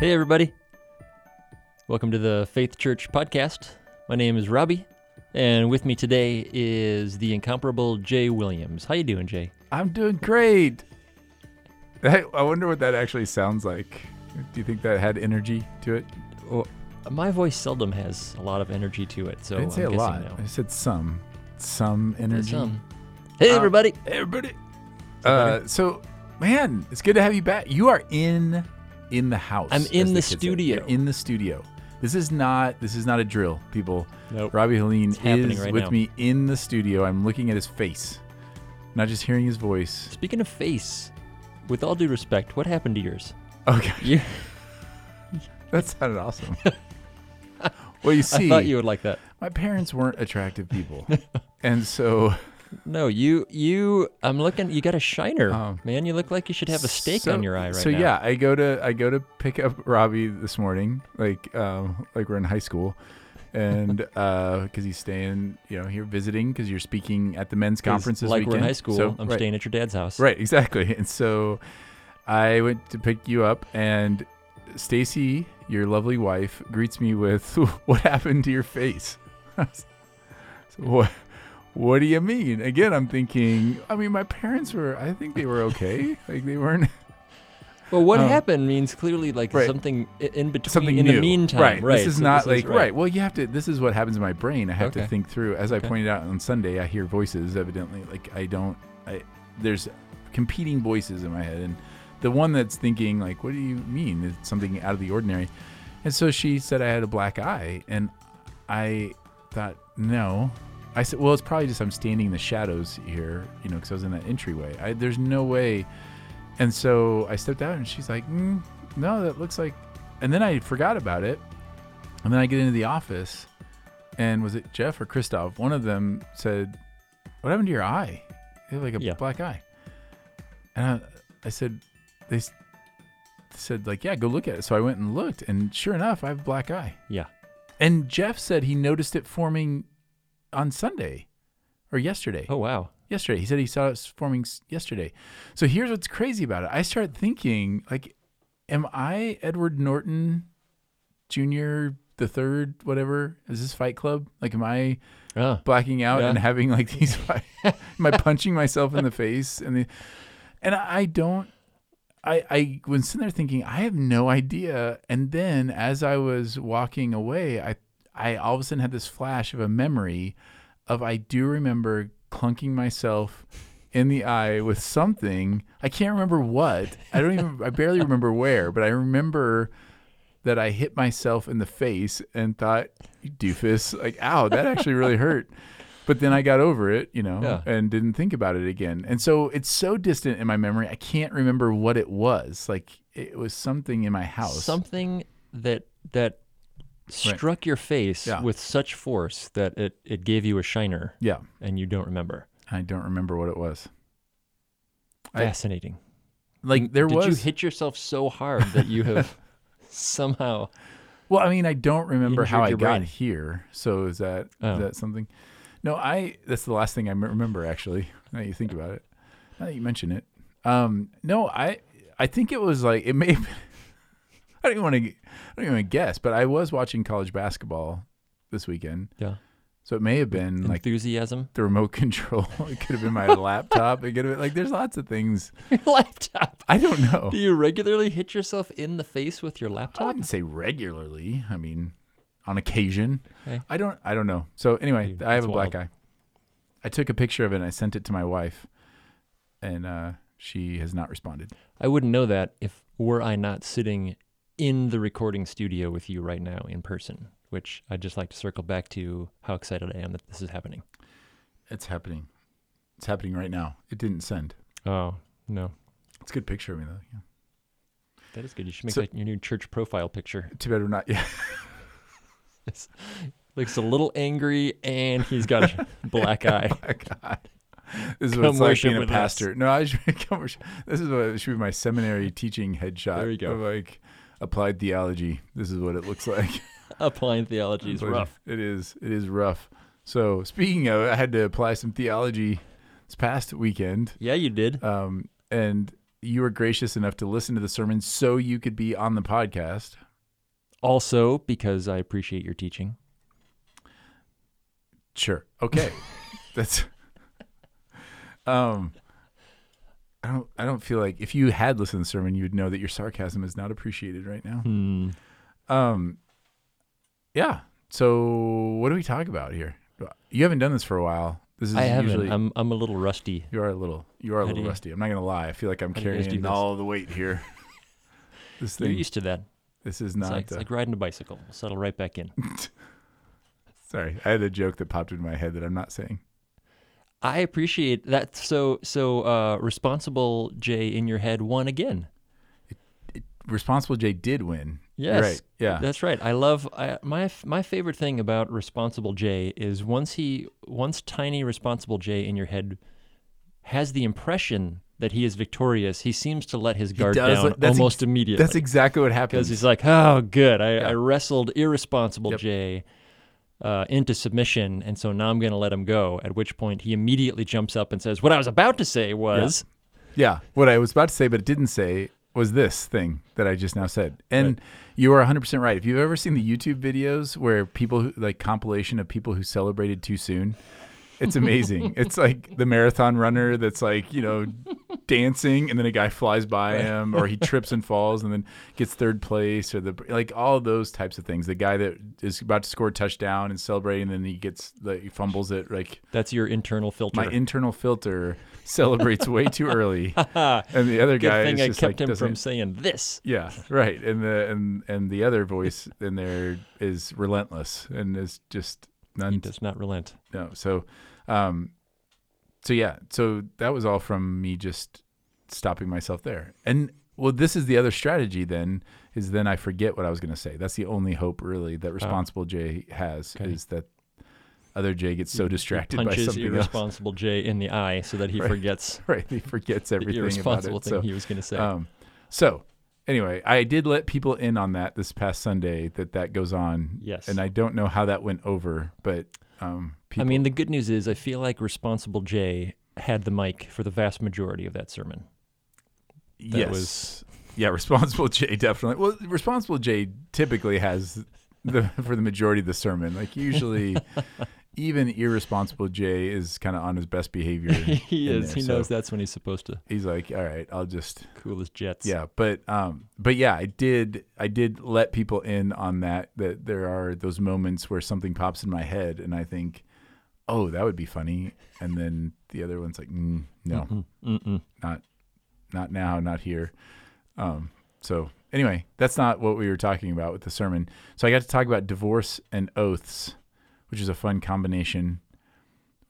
Hey, everybody. Welcome to the Faith Church podcast. My name is Robbie, and with me today is the incomparable Jay Williams. How you doing, Jay? I'm doing great. I, I wonder what that actually sounds like. Do you think that had energy to it? Well, my voice seldom has a lot of energy to it, so I didn't say I'm a guessing lot. no. I said some. Some energy. Some. Hey, Uh, everybody. Hey, everybody. everybody. Uh, so, man, it's good to have you back. You are in in the house. I'm in the say. studio. In the studio. This is not this is not a drill, people. Nope. Robbie Helene is right with now. me in the studio. I'm looking at his face, not just hearing his voice. Speaking of face, with all due respect, what happened to yours? Okay, You, that sounded awesome. well, you see, I thought you would like that. my parents weren't attractive people, and so No, you, you. I'm looking. You got a shiner, Oh. man. You look like you should have a steak so- on your eye right so now. So yeah, I go to I go to pick up Robbie this morning, like um, like we're in high school, and because he's staying, you know, here visiting because you're speaking at the men's conference this like weekend. we're in high school. So, I'm right, staying at your dad's house. Right, exactly. And so I went to pick you up, and Stacy, your lovely wife, greets me with, "What happened to your face?" so what? What do you mean? Again, I'm thinking. I mean, my parents were. I think they were okay. like they weren't Well, what Um, happened means clearly like right. something in between. something in new. the meantime, right? right? This is so not this like right. Well, you have to. This is what happens in my brain. I have to think through. As I pointed out on Sunday, I hear voices. Evidently, like I don't. I there's competing voices in my head, and the one that's thinking like, "What do you mean? It's something out of the ordinary." And so she said I had a black eye, and I thought, no. I said, well, it's probably just I'm standing in the shadows here, you know, because I was in that entryway. I, there's no way. And so I stepped out, and she's like, mm, no, that looks like. And then I forgot about it. And then I get into the office, and was it Jeff or Christoph? One of them said, "What happened to your eye? You have like a Yeah. black eye." And I, I said, "They said like, yeah, go look at it." So I went and looked, and sure enough, I have a black eye. Yeah. And Jeff said he noticed it forming on Sunday or yesterday. Oh wow. Yesterday. He said he saw it forming yesterday. So here's what's crazy about it. I start thinking, like, am I Edward Norton Jr., the third, whatever? Is this Fight Club? Like, am I Oh, blacking out Yeah. and having like these fight- am I punching myself in the face? And the, and I don't I, I was sitting there thinking, I have no idea. And then as I was walking away, I I all of a sudden had this flash of a memory of I do remember clunking myself in the eye with something. I can't remember what. I don't even I barely remember where, but I remember that I hit myself in the face and thought, you doofus, like, ow, that actually really hurt. But then I got over it, you know, Yeah. and didn't think about it again. And so it's so distant in my memory, I can't remember what it was. Like it was something in my house. something that that struck your face Yeah. with such force that it it gave you a shiner, yeah, and you don't remember. I don't remember what it was. I- Fascinating. Like there Did was you hit yourself so hard that you have somehow? Well, I mean, I don't remember how I your got here. So is that is Oh. that something? No, I. That's the last thing I remember. Actually, now that you think about it, now that you mention it. Um, no, I. I think it was like it may. Have been, I don't even want to. I don't even want to guess, but I was watching college basketball this weekend, Yeah. so it may have been like Enthusiasm. the remote control. It could have been my laptop. It could have been like. There's lots of things. Your laptop. I don't know. Do you regularly hit yourself in the face with your laptop? I wouldn't say regularly. I mean, on occasion. Okay. I don't. I don't know. So anyway, Dude, I have a black eye. I took a picture of it and I sent it to my wife, and uh, she has not responded. I wouldn't know that if were I not sitting in the recording studio with you right now in person. Which I'd just like to circle back to how excited I am that this is happening. It's happening. It's happening right now. It didn't send. Oh no, It's a good picture of me though. Yeah. that is good. You should make So- that your new church profile picture. Too bad we're not. Yeah. It's, looks a little angry, and he's got a black oh eye. my God. This is Come what it's like being a with us. pastor. No, I should come worship. This is what should be my seminary teaching headshot. There you go. Like applied theology. This is what it looks like. Applying theology is rough. It is. It is rough. So speaking of, I had to apply some theology this past weekend, Yeah, you did. um, and you were gracious enough to listen to the sermon so you could be on the podcast. Also, because I appreciate your teaching. Sure. Okay. That's um I don't I don't feel like if you had listened to the sermon you would know that your sarcasm is not appreciated right now. Hmm. Um yeah. So what do we talk about here? You haven't done this for a while. This is I haven't. usually I'm I'm a little rusty. you are a little you are a do little you- rusty. I'm not gonna lie. I feel like I'm do you guys do carrying this? all the weight here. this You're thing used to that. this is It's not like, it's uh, like riding a bicycle. Settle right back in. sorry. I had a joke that popped into my head that I'm not saying. I appreciate that. So so uh, responsible Jay in your head won again. Responsible Jay did win. Yes, Right. Yeah. That's right. I love I, my my favorite thing about Responsible Jay is once he once tiny Responsible Jay in your head has the impression that he is victorious, he seems to let his guard down that's ex- almost immediately. That's exactly what happens. because he's like, "Oh, good. I, Yeah. I wrestled Irresponsible Yep. Jay uh, into submission, and so now I'm going to let him go." At which point he immediately jumps up and says, "What I was about to say was." Yeah. What I was about to say, but it didn't say, was this thing that I just now said. And you are 100% right. If you've ever seen the YouTube videos where people, who, like compilation of people who celebrated too soon, it's amazing. it's like the marathon runner that's like, you know, dancing and then a guy flies by him or he trips and falls and then gets third place or the like all those types of things. The guy that is about to score a touchdown and celebrating and then he gets like he fumbles it like That's your internal filter. my internal filter celebrates way too early, and the other Good guy thing is I just kept like him from saying this. yeah, right. And the and and the other voice in there is relentless and is just He does not relent. No, so, um, so yeah, so that was all from me just stopping myself there. And well, this is the other strategy. Then is then I forget what I was going to say. That's the only hope really that responsible Jay has Oh. Okay. is that other Jay gets so He distracted by punches something else. irresponsible Jay in the eye so that he Right. forgets Right, he forgets the everything about it. thing So, he was going to say. Um, so anyway, I did let people in on that this past Sunday that that goes on. Yes. And I don't know how that went over, but um, I mean, the good news is I feel like responsible Jay had the mic for the vast majority of that sermon. that yes, was- yeah, responsible Jay definitely. Well, responsible Jay typically has the for the majority of the sermon. Like usually, even irresponsible Jay is kind of on his best behavior. he is. there, He so knows that's when he's supposed to He's like, all right, I'll just cool his jets. Yeah, but um, but yeah, I did I did let people in on that that there are those moments where something pops in my head and I think, oh, that would be funny, and then the other one's like, mm, no, Mm, Mm-mm. not not now, not here. Um, so anyway, that's not what we were talking about with the sermon. So I got to talk about divorce and oaths, which is a fun combination.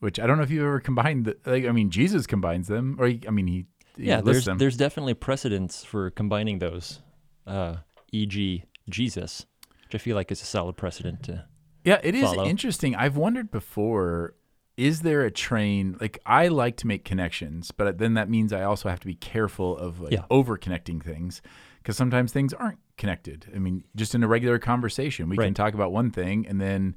Which I don't know if you ever combined. The, like, I mean, Jesus combines them, or he, I mean, he, he Yeah, there's them. there's definitely precedence for combining those. Uh, e.g., Jesus, which I feel like is a solid precedent to. Yeah, it is follow. interesting. I've wondered before is there a train like I like to make connections, but then that means I also have to be careful of like Yeah. over connecting things because sometimes things aren't connected. I mean, just in a regular conversation, we can talk about one thing and then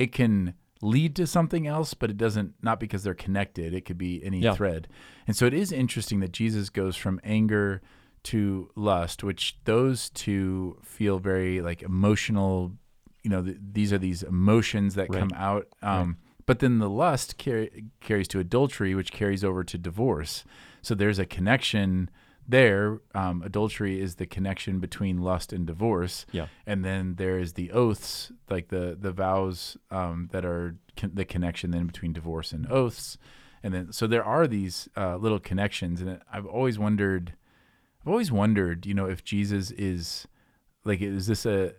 it can lead to something else, but it doesn't not because they're connected. It could be any Yeah. thread. And so it is interesting that Jesus goes from anger to lust, which those two feel very like emotional. You know, th- these are these emotions that Right. come out. Um, But then the lust carry, carries to adultery, which carries over to divorce. So there's a connection there. Um, adultery is the connection between lust and divorce Yeah. and then there is the oaths, like the the vows um, that are con- the connection then between divorce and oaths, and then so there are these uh, little connections, and I've always wondered, I've always wondered, you know, if Jesus is like, is this a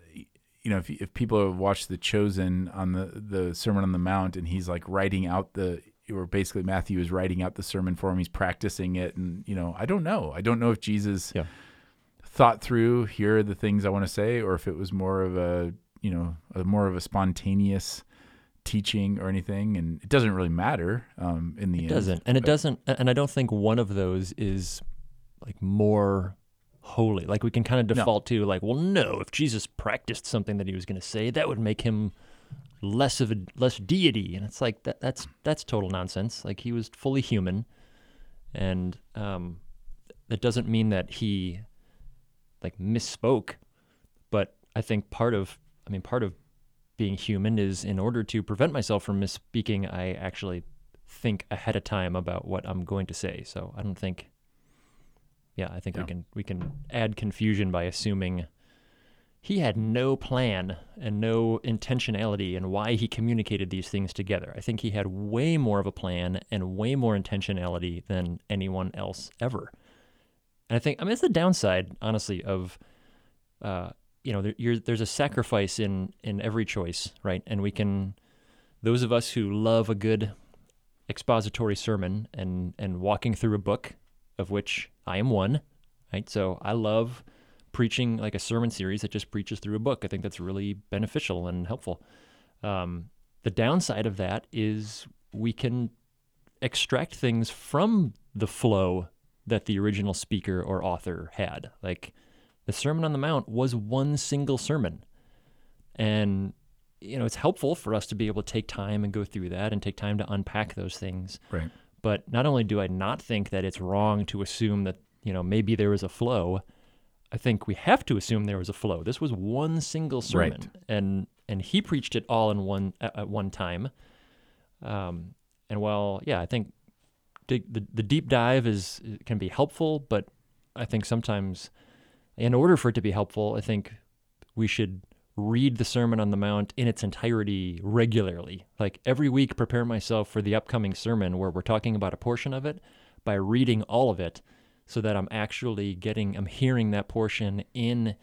you know, if if people have watched The Chosen on the the Sermon on the Mount, and he's like writing out the or basically Matthew is writing out the sermon for him, he's practicing it, and you know, I don't know, I don't know if Jesus Yeah. thought through here are the things I want to say, or if it was more of a you know a more of a spontaneous teaching or anything, and it doesn't really matter um, in the It end. doesn't, and it but- doesn't, and I don't think one of those is like more holy. Like we can kind of No. default to like, well, no, if Jesus practiced something that he was going to say, that would make him less of a less deity, and it's like that. That's that's total nonsense. Like he was fully human, and um, that doesn't mean that he like misspoke, but I think part of I mean part of being human is in order to prevent myself from misspeaking, I actually think ahead of time about what I'm going to say. So I don't think yeah, I think Yeah. we can we can add confusion by assuming he had no plan and no intentionality in why he communicated these things together. I think he had way more of a plan and way more intentionality than anyone else ever. And I think I mean it's the downside, honestly, of uh, you know there, there's a sacrifice in in every choice, right? And we can those of us who love a good expository sermon and and walking through a book of which I am one, right? So I love preaching like a sermon series that just preaches through a book. I think that's really beneficial and helpful. Um, the downside of that is we can extract things from the flow that the original speaker or author had. Like the Sermon on the Mount was one single sermon. And, you know, it's helpful for us to be able to take time and go through that and take time to unpack those things. Right. But not only do I not think that it's wrong to assume that, you know, maybe there was a flow, I think we have to assume there was a flow. This was one single sermon, Right. and and he preached it all in one at, at one time. Um, and while yeah, I think dig, the the deep dive is can be helpful, but I think sometimes, in order for it to be helpful, I think we should read the Sermon on the Mount in its entirety regularly. Like every week, prepare myself for the upcoming sermon where we're talking about a portion of it by reading all of it so that I'm actually getting, I'm hearing that portion in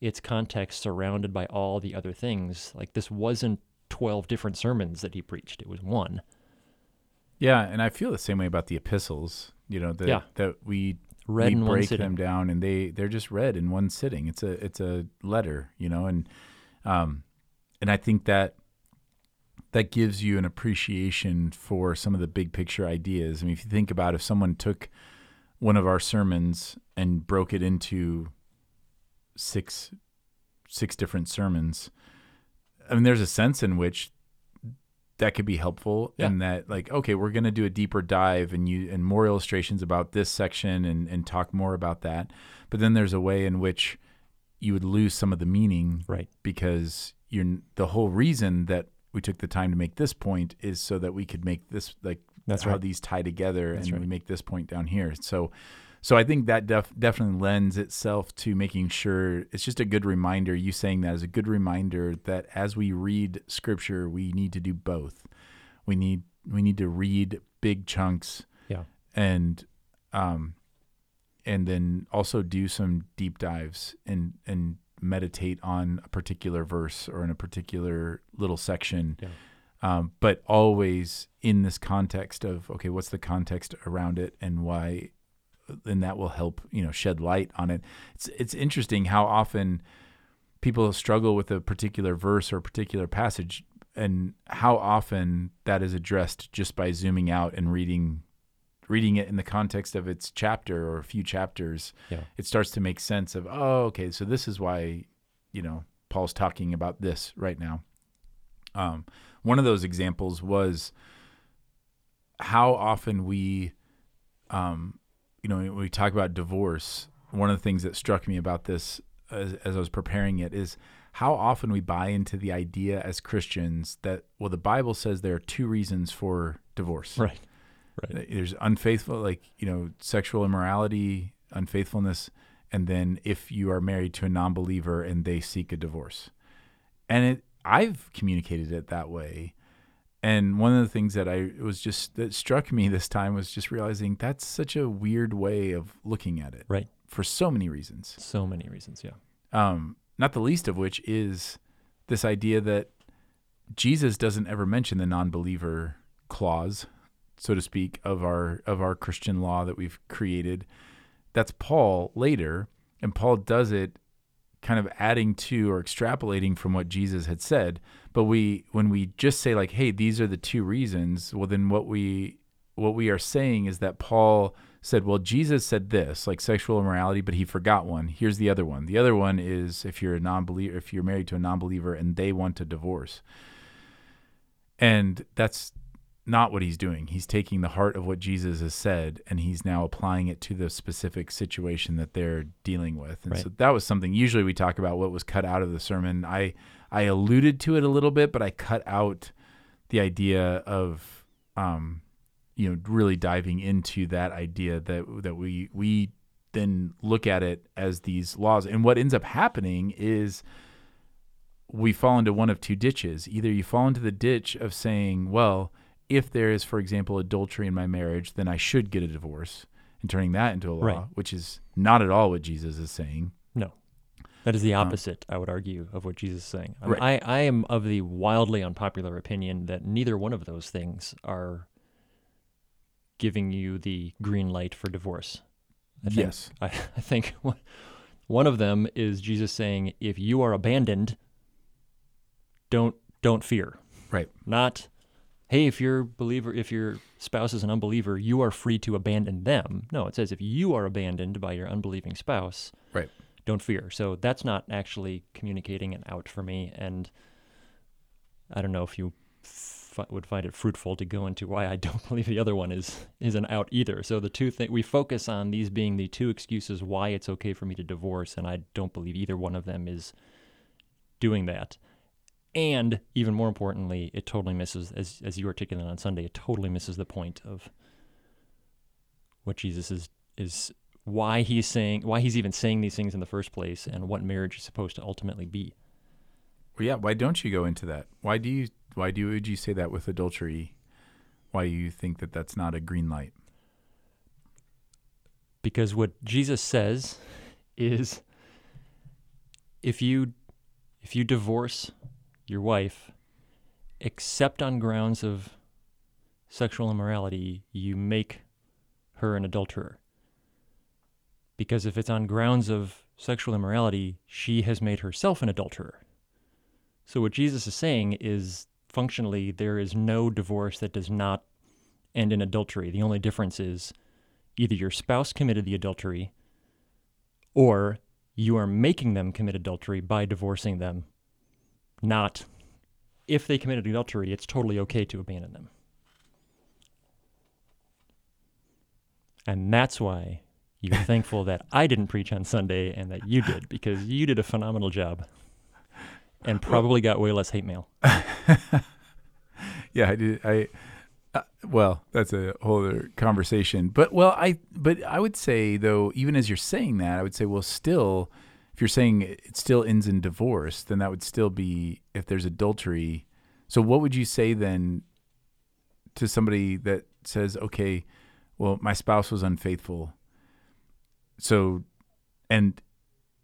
its context surrounded by all the other things. Like this wasn't 12 different sermons that he preached, it was one. Yeah, and I feel the same way about the epistles. You know that Yeah. that we Read we break them down, and they they're just read in one sitting. It's a it's a letter, you know, and um, and I think that that gives you an appreciation for some of the big picture ideas. I mean, if you think about if someone took one of our sermons and broke it into six six different sermons, I mean, there's a sense in which that could be helpful Yeah. and that like okay we're going to do a deeper dive and you and more illustrations about this section and and talk more about that but then there's a way in which you would lose some of the meaning Right. because you're the whole reason that we took the time to make this point is so that we could make this like That's how right. these tie together That's and right. we make this point down here so so I think that def- definitely lends itself to making sure it's just a good reminder. You saying that is a good reminder that as we read scripture, we need to do both. We need we need to read big chunks, Yeah. and um, and then also do some deep dives and and meditate on a particular verse or in a particular little section. Yeah. Um, but always in this context of okay, what's the context around it and why and that will help you know shed light on it. It's it's interesting how often people struggle with a particular verse or a particular passage, and how often that is addressed just by zooming out and reading reading it in the context of its chapter or a few chapters. Yeah. It starts to make sense of oh okay, so this is why you know Paul's talking about this right now. Um, one of those examples was how often we um, you know, when we talk about divorce, one of the things that struck me about this as, as I was preparing it is how often we buy into the idea as Christians that, well, the Bible says there are two reasons for divorce. Right. Right. There's unfaithful, like, you know, sexual immorality, unfaithfulness, and then if you are married to a non believer and they seek a divorce. And it, I've communicated it that way. And one of the things that I was just that struck me this time was just realizing that's such a weird way of looking at it. Right. For so many reasons. So many reasons. Yeah. Um, not the least of which is this idea that Jesus doesn't ever mention the non-believer clause, so to speak, of our of our Christian law that we've created. That's Paul later, and Paul does it kind of adding to or extrapolating from what Jesus had said. But we when we just say like, hey, these are the two reasons, well then what we what we are saying is that Paul said, well, Jesus said this, like sexual immorality, but he forgot one. Here's the other one. The other one is if you're a non-believer, if you're married to a non-believer and they want a divorce. And that's not what he's doing. He's taking the heart of what Jesus has said and he's now applying it to the specific situation that they're dealing with. And Right. so that was something usually we talk about what was cut out of the sermon. I I alluded to it a little bit, but I cut out the idea of um you know really diving into that idea that that we we then look at it as these laws. And what ends up happening is we fall into one of two ditches. Either you fall into the ditch of saying, well, if there is, for example, adultery in my marriage, then I should get a divorce and turning that into a law, Right. which is not at all what Jesus is saying. No. That is the opposite, I would argue, of what Jesus is saying. I, mean, Uh, Right. I, I am of the wildly unpopular opinion that neither one of those things are giving you the green light for divorce. I think, Yes. I, I think one- one of them is Jesus saying, if you are abandoned, don't don't fear. Right. Not, hey, if your believer, if your spouse is an unbeliever, you are free to abandon them. No, it says if you are abandoned by your unbelieving spouse, Right. don't fear. So that's not actually communicating it out for me. And I don't know if you f- would find it fruitful to go into why I don't believe the other one is is an out either. So the two things we focus on these being the two excuses why it's okay for me to divorce, and I don't believe either one of them is doing that. And even more importantly, it totally misses, as as you articulated on Sunday, it totally misses the point of what Jesus is is why he's saying why he's even saying these things in the first place and what marriage is supposed to ultimately be. Well, yeah. Why don't you go into that? Why do you? Why do would you say that with adultery? Why do you think that that's not a green light? Because what Jesus says is if you if you divorce your wife except on grounds of sexual immorality, you make her an adulterer. Because if it's on grounds of sexual immorality, she has made herself an adulterer. So what Jesus is saying is functionally there is no divorce that does not end in adultery. The only difference is either your spouse committed the adultery or you are making them commit adultery by divorcing them. Not if they committed adultery, it's totally okay to abandon them. And that's why you're thankful that I didn't preach on Sunday and that you did, because you did a phenomenal job and probably got way less hate mail. Yeah, I did. I uh, well, that's a whole other conversation. But well, I but I would say though, even as you're saying that, I would say, well, still, if you're saying it still ends in divorce, then that would still be if there's adultery. So what would you say then to somebody that says, okay, well, my spouse was unfaithful, so and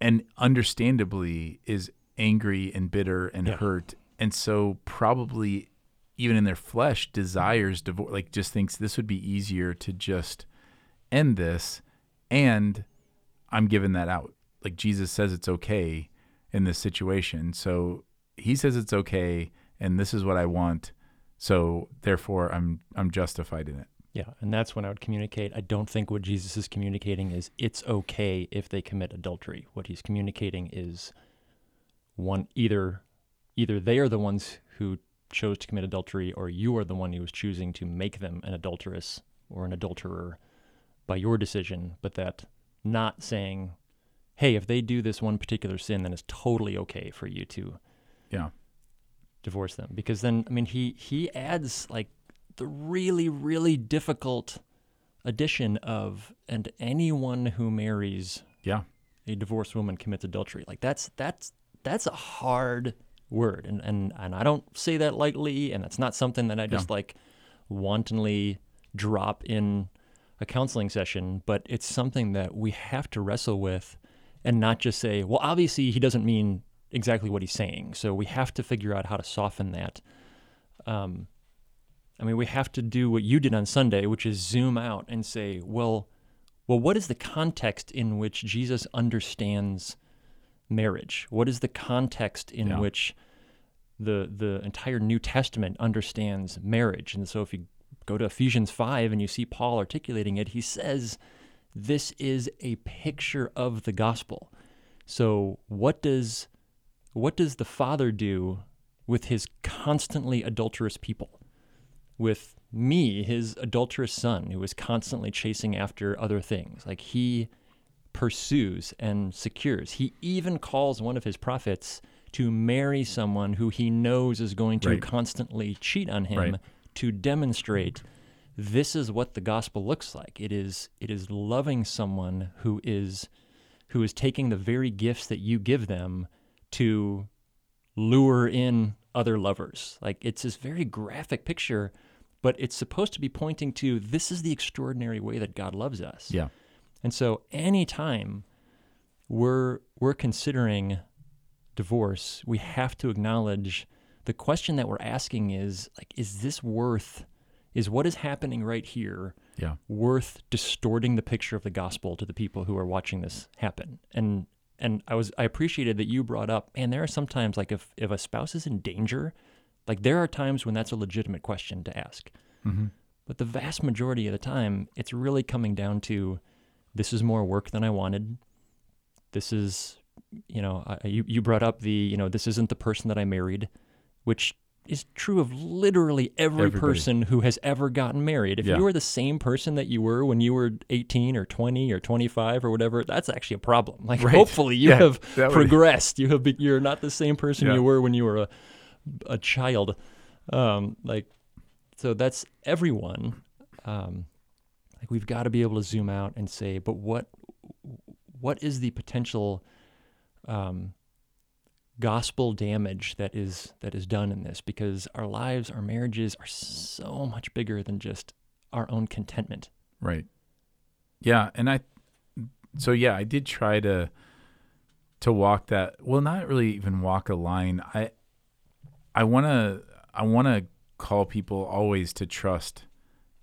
and understandably is angry and bitter and Yeah. hurt, and so probably even in their flesh desires divorce like just thinks this would be easier to just end this and i'm giving that out like jesus says it's okay in this situation so he says it's okay and this is what i want so therefore i'm i'm justified in it Yeah, and that's when I would communicate. I don't think what Jesus is communicating is it's okay if they commit adultery. What he's communicating is one either either they are the ones who chose to commit adultery or you are the one who was choosing to make them an adulteress or an adulterer by your decision, but that not saying, "Hey, if they do this one particular sin, then it's totally okay for you to yeah. divorce them. Because then I mean he he adds like the really really difficult addition of and anyone who marries yeah. a divorced woman commits adultery. Like that's that's that's a hard word. And and and I don't say that lightly and that's not something that I just like wantonly drop in a counseling session but it's something that we have to wrestle with and not just say well obviously he doesn't mean exactly what he's saying so we have to figure out how to soften that um I mean we have to do what you did on Sunday which is zoom out and say well well what is the context in which Jesus understands marriage what is the context in Yeah. which the the entire New Testament understands marriage. And so if you go to Ephesians 5 and you see Paul articulating it, he says this is a picture of the gospel. So what does what does the father do with his constantly adulterous people? With me, his adulterous son, who is constantly chasing after other things. Like he pursues and secures. He even calls one of his prophets to marry someone who he knows is going to Right. constantly cheat on him Right. to demonstrate this is what the gospel looks like. It is it is loving someone who is who is taking the very gifts that you give them to lure in other lovers. Like it's this very graphic picture, but it's supposed to be pointing to this is the extraordinary way that God loves us. Yeah. And so anytime we're we're considering divorce, we have to acknowledge the question that we're asking is like is this worth is what is happening right here Yeah. worth distorting the picture of the gospel to the people who are watching this happen? And and I was I appreciated that you brought up and there are sometimes like if if a spouse is in danger, like there are times when that's a legitimate question to ask. Mm-hmm. But the vast majority of the time, it's really coming down to this is more work than I wanted. This is, you know, I, you, you brought up the, you know, this isn't the person that I married, which is true of literally every Everybody. person who has ever gotten married. If Yeah. you were the same person that you were when you were 18 or 20 or 25 or whatever, that's actually a problem. Like, Right. hopefully you Yeah, have progressed. You have, be, you're not the same person Yeah. you were when you were a, a child. Um, like, so that's everyone. Um, like we've got to be able to zoom out and say, but what what is the potential um, gospel damage that is that is done in this? Because our lives, our marriages are so much bigger than just our own contentment. Right. Yeah, and I so yeah, I did try to to walk that well, not really even walk a line. I I want to I want to call people always to trust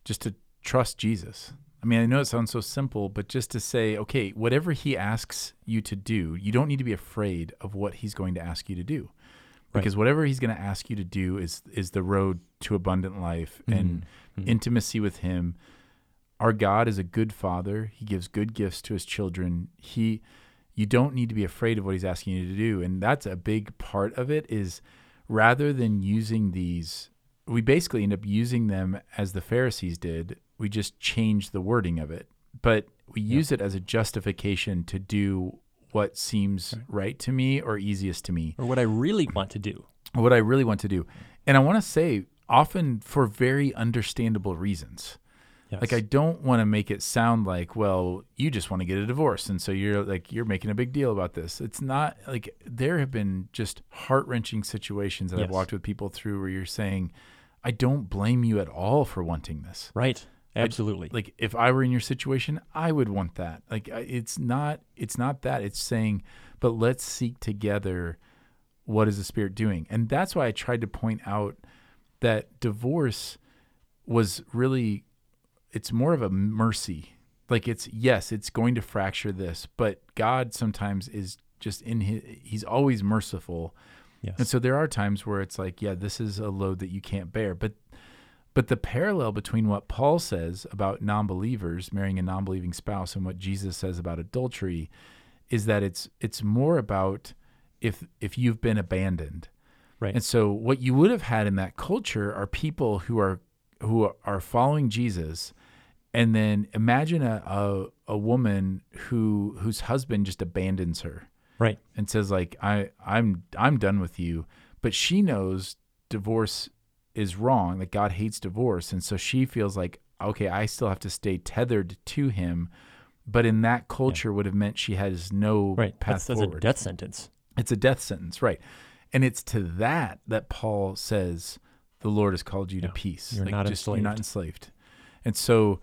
just to trust Jesus. I mean, I know it sounds so simple, but just to say, okay, whatever he asks you to do, you don't need to be afraid of what he's going to ask you to do. Right. Because whatever he's going to ask you to do is is the road to abundant life and Mhm. intimacy with him. Our God is a good father. He gives good gifts to his children. He you don't need to be afraid of what he's asking you to do. And that's a big part of it is rather than using these we basically end up using them as the Pharisees did. We just change the wording of it. But we Yeah. use it as a justification to do what seems Right. right to me or easiest to me or what I really want to do. what I really want to do. And I want to say, often for very understandable reasons. Yes. Like I don't want to make it sound like, well, you just want to get a divorce, and so you're like you're making a big deal about this. It's not like there have been just heart wrenching situations that I've walked with people through where you're saying, I don't blame you at all for wanting this. right. Absolutely. Like if I were in your situation, I would want that. Like it's not it's not that. It's saying, but let's seek together what is the spirit doing. And that's why I tried to point out that divorce was really it's more of a mercy. Like it's yes, it's going to fracture this, but God sometimes is just in his he's always merciful. yes. And so there are times where it's like, yeah, this is a load that you can't bear. But but the parallel between what Paul says about non-believers marrying a non-believing spouse and what Jesus says about adultery is that it's it's more about if if you've been abandoned. Right. And so what you would have had in that culture are people who are who are following Jesus and then imagine a, a, a woman who whose husband just abandons her right. and says like I I'm I'm done with you, but she knows divorce is wrong, that God hates divorce, and so she feels like okay, I still have to stay tethered to him, but in that culture would have meant she has no Right. path That's, that's a death sentence. it's a death sentence, right? And it's to that that Paul says the Lord has called you Yeah. to peace. You're not just, You're not enslaved. enslaved. And so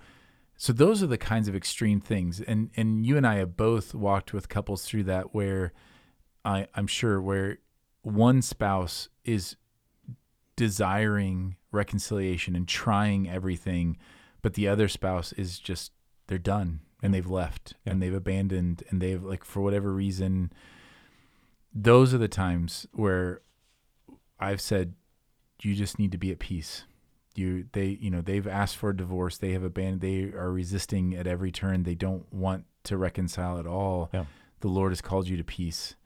so those are the kinds of extreme things. And and you and I have both walked with couples through that where I, I'm sure where one spouse is desiring reconciliation and trying everything, but the other spouse is just they're done and they've left Yeah. and they've abandoned and they've like for whatever reason those are the times where I've said you just need to be at peace. You they you know they've asked for a divorce. They have abandoned. They are resisting at every turn. They don't want to reconcile at all. Yeah. The Lord has called you to peace.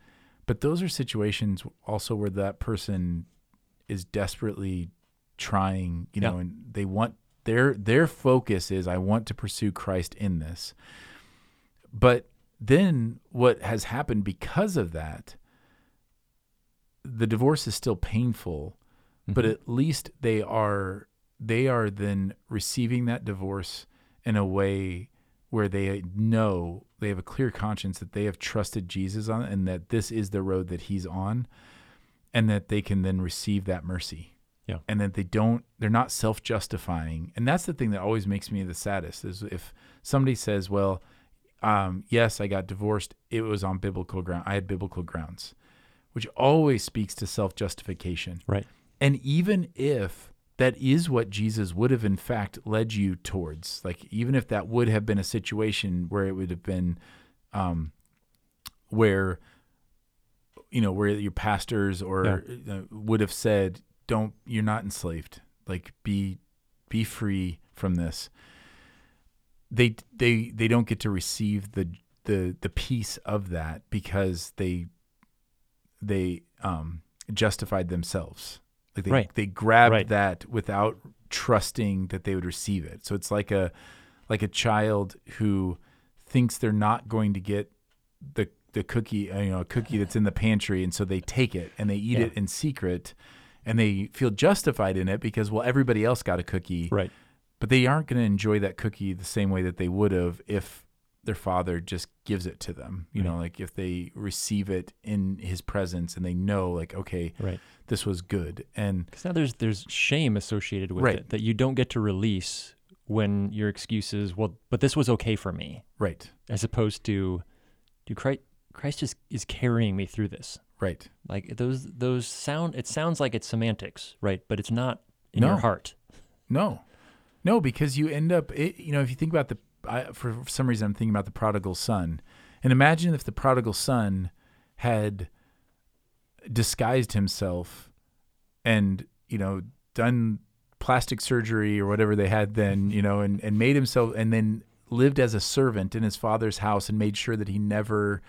But those are situations also where that person is desperately trying, you Yeah. know, and they want their their focus is I want to pursue Christ in this. But then what has happened because of that the divorce is still painful, but Mhm. at least they are they are then receiving that divorce in a way where they know they have a clear conscience that they have trusted Jesus on and that this is the road that he's on and that they can then receive that mercy. Yeah. And that they don't they're not self-justifying. And that's the thing that always makes me the saddest is if somebody says, "Well, um, yes, I got divorced. It was on biblical ground. I had biblical grounds." Which always speaks to self-justification. Right. And even if that is what Jesus would have in fact led you towards, like even if that would have been a situation where it would have been, um, where, you know, where your pastors or uh, would have said, "Don't, you're not enslaved. Like be, be free from this." They they they don't get to receive the the the peace of that because they they um justified themselves. Like they Right. they grabbed Right. that without trusting that they would receive it. So it's like a like a child who thinks they're not going to get the the cookie, uh, you know, a cookie that's in the pantry, and so they take it and they eat Yeah. it in secret, and they feel justified in it because well, everybody else got a cookie, Right. but they aren't going to enjoy that cookie the same way that they would have if their father just gives it to them. You know, like if they receive it in his presence and they know, like, okay, Right. this was good, and Because now there's there's shame associated with Right. it that you don't get to release when your excuse is, well, but this was okay for me, right, as opposed to, do Christ Christ is is carrying me through this. right, Like those those sound it sounds like it's semantics, right? But it's not in No. your heart. No, no, because you end up, it, you know, if you think about the, I, for some reason, I'm thinking about the prodigal son, and imagine if the prodigal son had disguised himself and you know done plastic surgery or whatever they had then, you know, and and made himself and then lived as a servant in his father's house and made sure that he never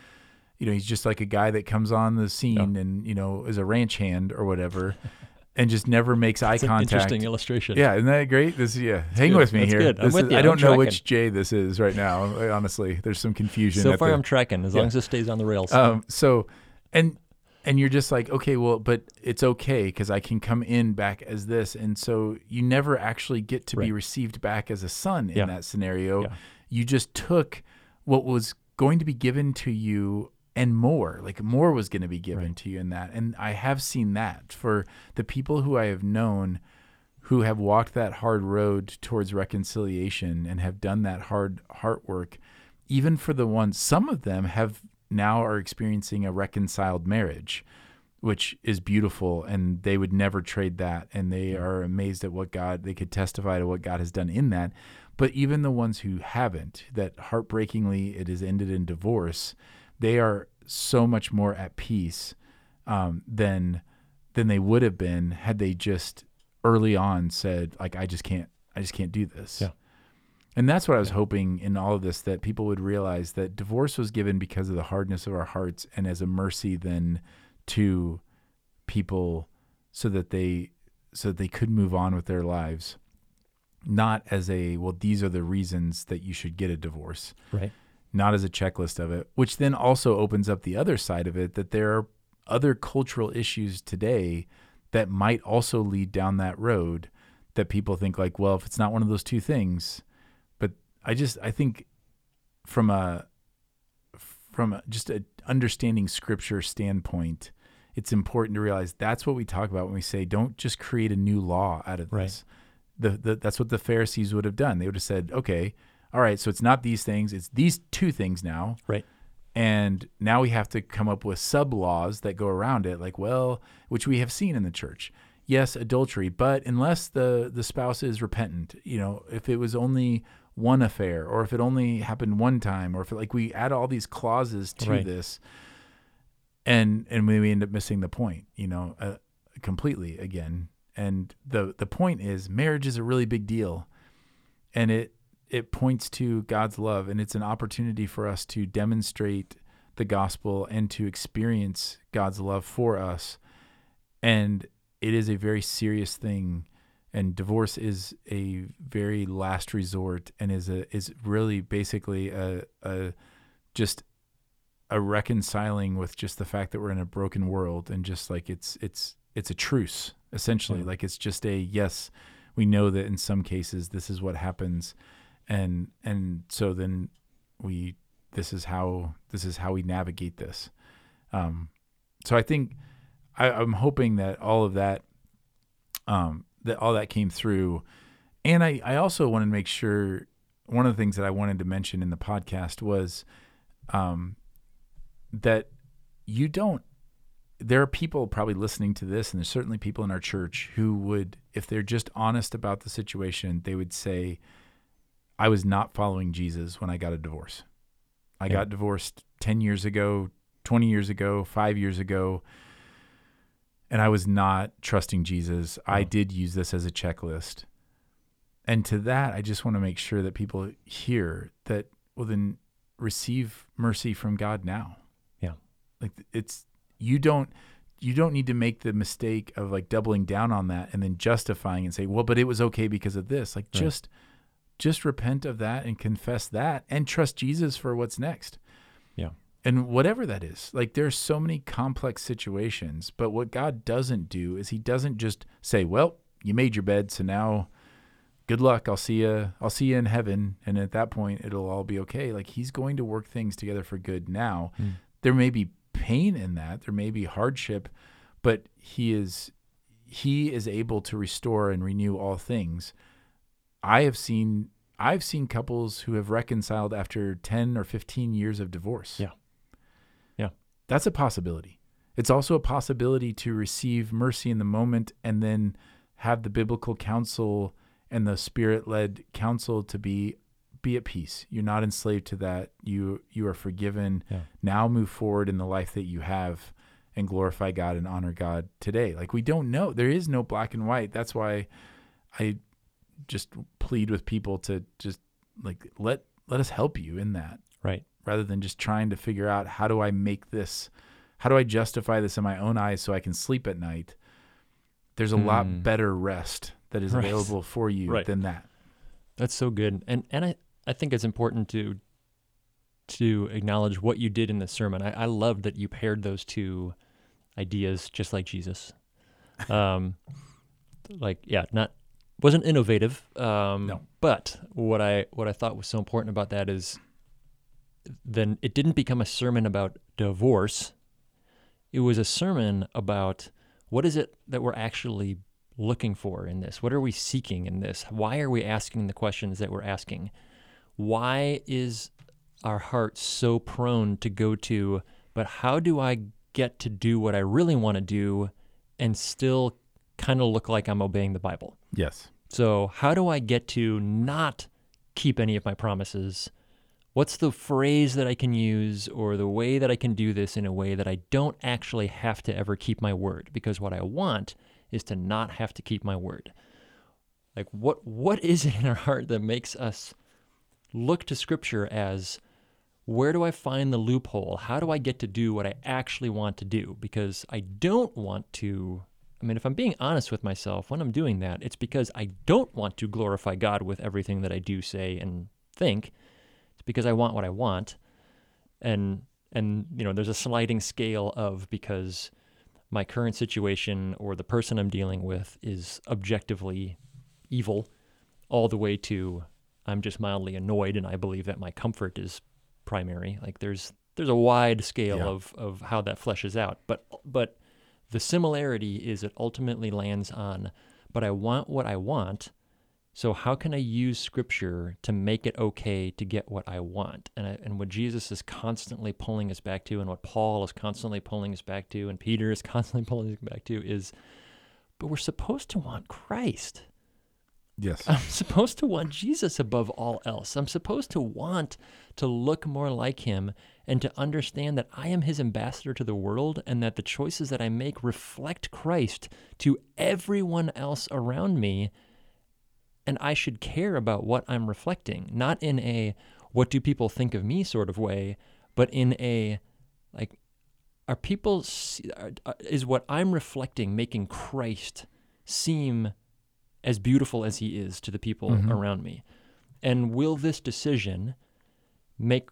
you know he's just like a guy that comes on the scene and you know is a ranch hand or whatever and just never makes eye contact interesting illustration. yeah, isn't that great? This yeah, hang good. with me That's here. good. I'm with is, you. I don't I'm know which tracking. Jay this is right now. Honestly, there's some confusion. So far, the- I'm tracking as Yeah. long as it stays on the rails. um, so, and and you're just like, okay, well, but it's okay because I can come in back as this, and so you never actually get to be received back as a son in Yeah. that scenario. Yeah. You just took what was going to be given to you and more like more was going to be given Right. to you in that and i have seen that for the people who i have known who have walked that hard road towards reconciliation and have done that hard heart work even for the ones some of them have now are experiencing a reconciled marriage which is beautiful and they would never trade that and they are amazed at what God they could testify to what God has done in that but even the ones who haven't that heartbreakingly it has ended in divorce they are so much more at peace um, than than they would have been had they just early on said like I just can't I just can't do this. Yeah. And that's what I was hoping in all of this that people would realize that divorce was given because of the hardness of our hearts and as a mercy then to people so that they so that they could move on with their lives not as a well these are the reasons that you should get a divorce right. Not as a checklist of it, which then also opens up the other side of it that there are other cultural issues today that might also lead down that road that people think like, well, if it's not one of those two things, but I just I think from a from a, just a understanding scripture standpoint, it's important to realize that's what we talk about when we say don't just create a new law out of Right. this. The, the that's what the Pharisees would have done. They would have said, okay, all right, so it's not these things, it's these two things now. Right. And now we have to come up with sub laws that go around it, like, well, which we have seen in the church. Yes, adultery, but unless the the spouse is repentant, you know, if it was only one affair, or if it only happened one time, or if it, like we add all these clauses to Right. this, and and we end up missing the point, you know, uh, completely again. And the the point is, marriage is a really big deal, and it it points to God's love, and it's an opportunity for us to demonstrate the gospel and to experience God's love for us. And it is a very serious thing and divorce is a very last resort and is a is really basically a a just a reconciling with just the fact that we're in a broken world and just like it's it's it's a truce essentially Yeah. like it's just a yes we know that in some cases this is what happens and and so then we this is how this is how we navigate this. Um so i think I, i'm hoping that all of that um that all that came through. And i i also wanted to make sure one of the things that i wanted to mention in the podcast was um that you don't there are people probably listening to this and there's certainly people in our church who would if they're just honest about the situation they would say i was not following jesus when i got a divorce i Yeah. got divorced 10 years ago 20 years ago 5 years ago and i was not trusting jesus i did use this as a checklist and to that i just want to make sure that people hear that well then receive mercy from god now Yeah. like it's you don't you don't need to make the mistake of like doubling down on that and then justifying and say well but it was okay because of this like Right. just just repent of that and confess that and trust jesus for what's next. Yeah. and whatever that is like there's so many complex situations but what god doesn't do is he doesn't just say well you made your bed so now good luck. I'll see you i'll see you in heaven. And at that point it'll all be okay. Like he's going to work things together for good now. Mm. there may be pain in that. There may be hardship but he is he is able to restore and renew all things i have seen i've seen couples who have reconciled after 10 or 15 years of divorce Yeah. Yeah. that's a possibility it's also a possibility to receive mercy in the moment and then have the biblical counsel and the spirit-led counsel to be be at peace you're not enslaved to that you you are forgiven Yeah. now move forward in the life that you have and glorify God and honor God today. Like we don't know. There is no black and white. That's why I just plead with people to just like let let us help you in that Right. rather than just trying to figure out how do I make this how do I justify this in my own eyes so I can sleep at night. There's a Hmm. lot better rest that is Right. available for you Right. than that. That's so good. And and I, I think it's important to to acknowledge what you did in the sermon. I, I love that you paired those two ideas just like Jesus. Um like yeah, not wasn't innovative. Um No. but what I what I thought was so important about that is then it didn't become a sermon about divorce. It was a sermon about what is it that we're actually looking for in this? What are we seeking in this? Why are we asking the questions that we're asking? Why is our heart so prone to go to, but how do I get to do what I really want to do and still kind of look like I'm obeying the Bible? Yes. So, how do I get to not keep any of my promises? What's the phrase that I can use or the way that I can do this in a way that I don't actually have to ever keep my word? Because what I want is to not have to keep my word. Like what what is it in our heart that makes us look to scripture as where do I find the loophole? How do I get to do what I actually want to do? Because I don't want to I mean, if I'm being honest with myself, when I'm doing that, it's because I don't want to glorify God with everything that I do, say, and think. It's because I want what I want. And and you know, there's a sliding scale of because my current situation or the person I'm dealing with is objectively evil, all the way to I'm just mildly annoyed and I believe that my comfort is primary. Like there's there's a wide scale Yeah. of of how that fleshes out. But but the similarity is it ultimately lands on, but I want what I want. So how can I use scripture to make it okay to get what I want? And I, and what Jesus is constantly pulling us back to, and what Paul is constantly pulling us back to, and Peter is constantly pulling us back to, is, but we're supposed to want Christ. Yes. I'm supposed to want Jesus above all else. I'm supposed to want to look more like him and to understand that I am his ambassador to the world and that the choices that I make reflect Christ to everyone else around me. And I should care about what I'm reflecting, not in a what do people think of me sort of way, but in a like, are people, is what I'm reflecting making Christ seem as beautiful as he is to the people Mhm. around me? And will this decision make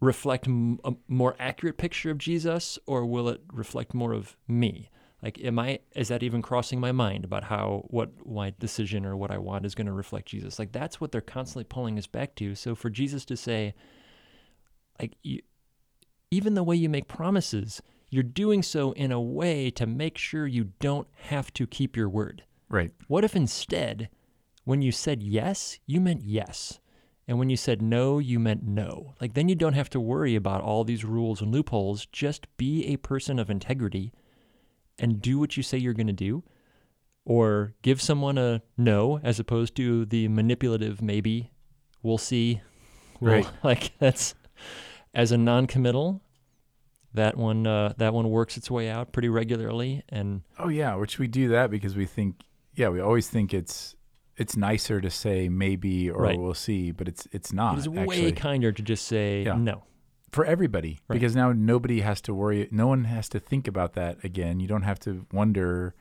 reflect m- a more accurate picture of Jesus or will it reflect more of me? Like am I is that even crossing my mind about how what my decision or what I want is going to reflect Jesus? Like that's what they're constantly pulling us back to. So for Jesus to say like you, even the way you make promises, you're doing so in a way to make sure you don't have to keep your word. Right. What if instead, when you said yes, you meant yes? And when you said no, you meant no. Like then you don't have to worry about all these rules and loopholes. Just be a person of integrity and do what you say you're going to do. Or give someone a no as opposed to the manipulative maybe. We'll see. We'll, Right. Like that's as a non-committal. That one, uh, that one works its way out pretty regularly, and Oh yeah, which we do that because we think yeah, we always think it's it's nicer to say maybe or Right. we'll see, but it's it's not it is way kinder to just say Yeah. no. for everybody Right. because now nobody has to worry no one has to think about that again. You don't have to wonder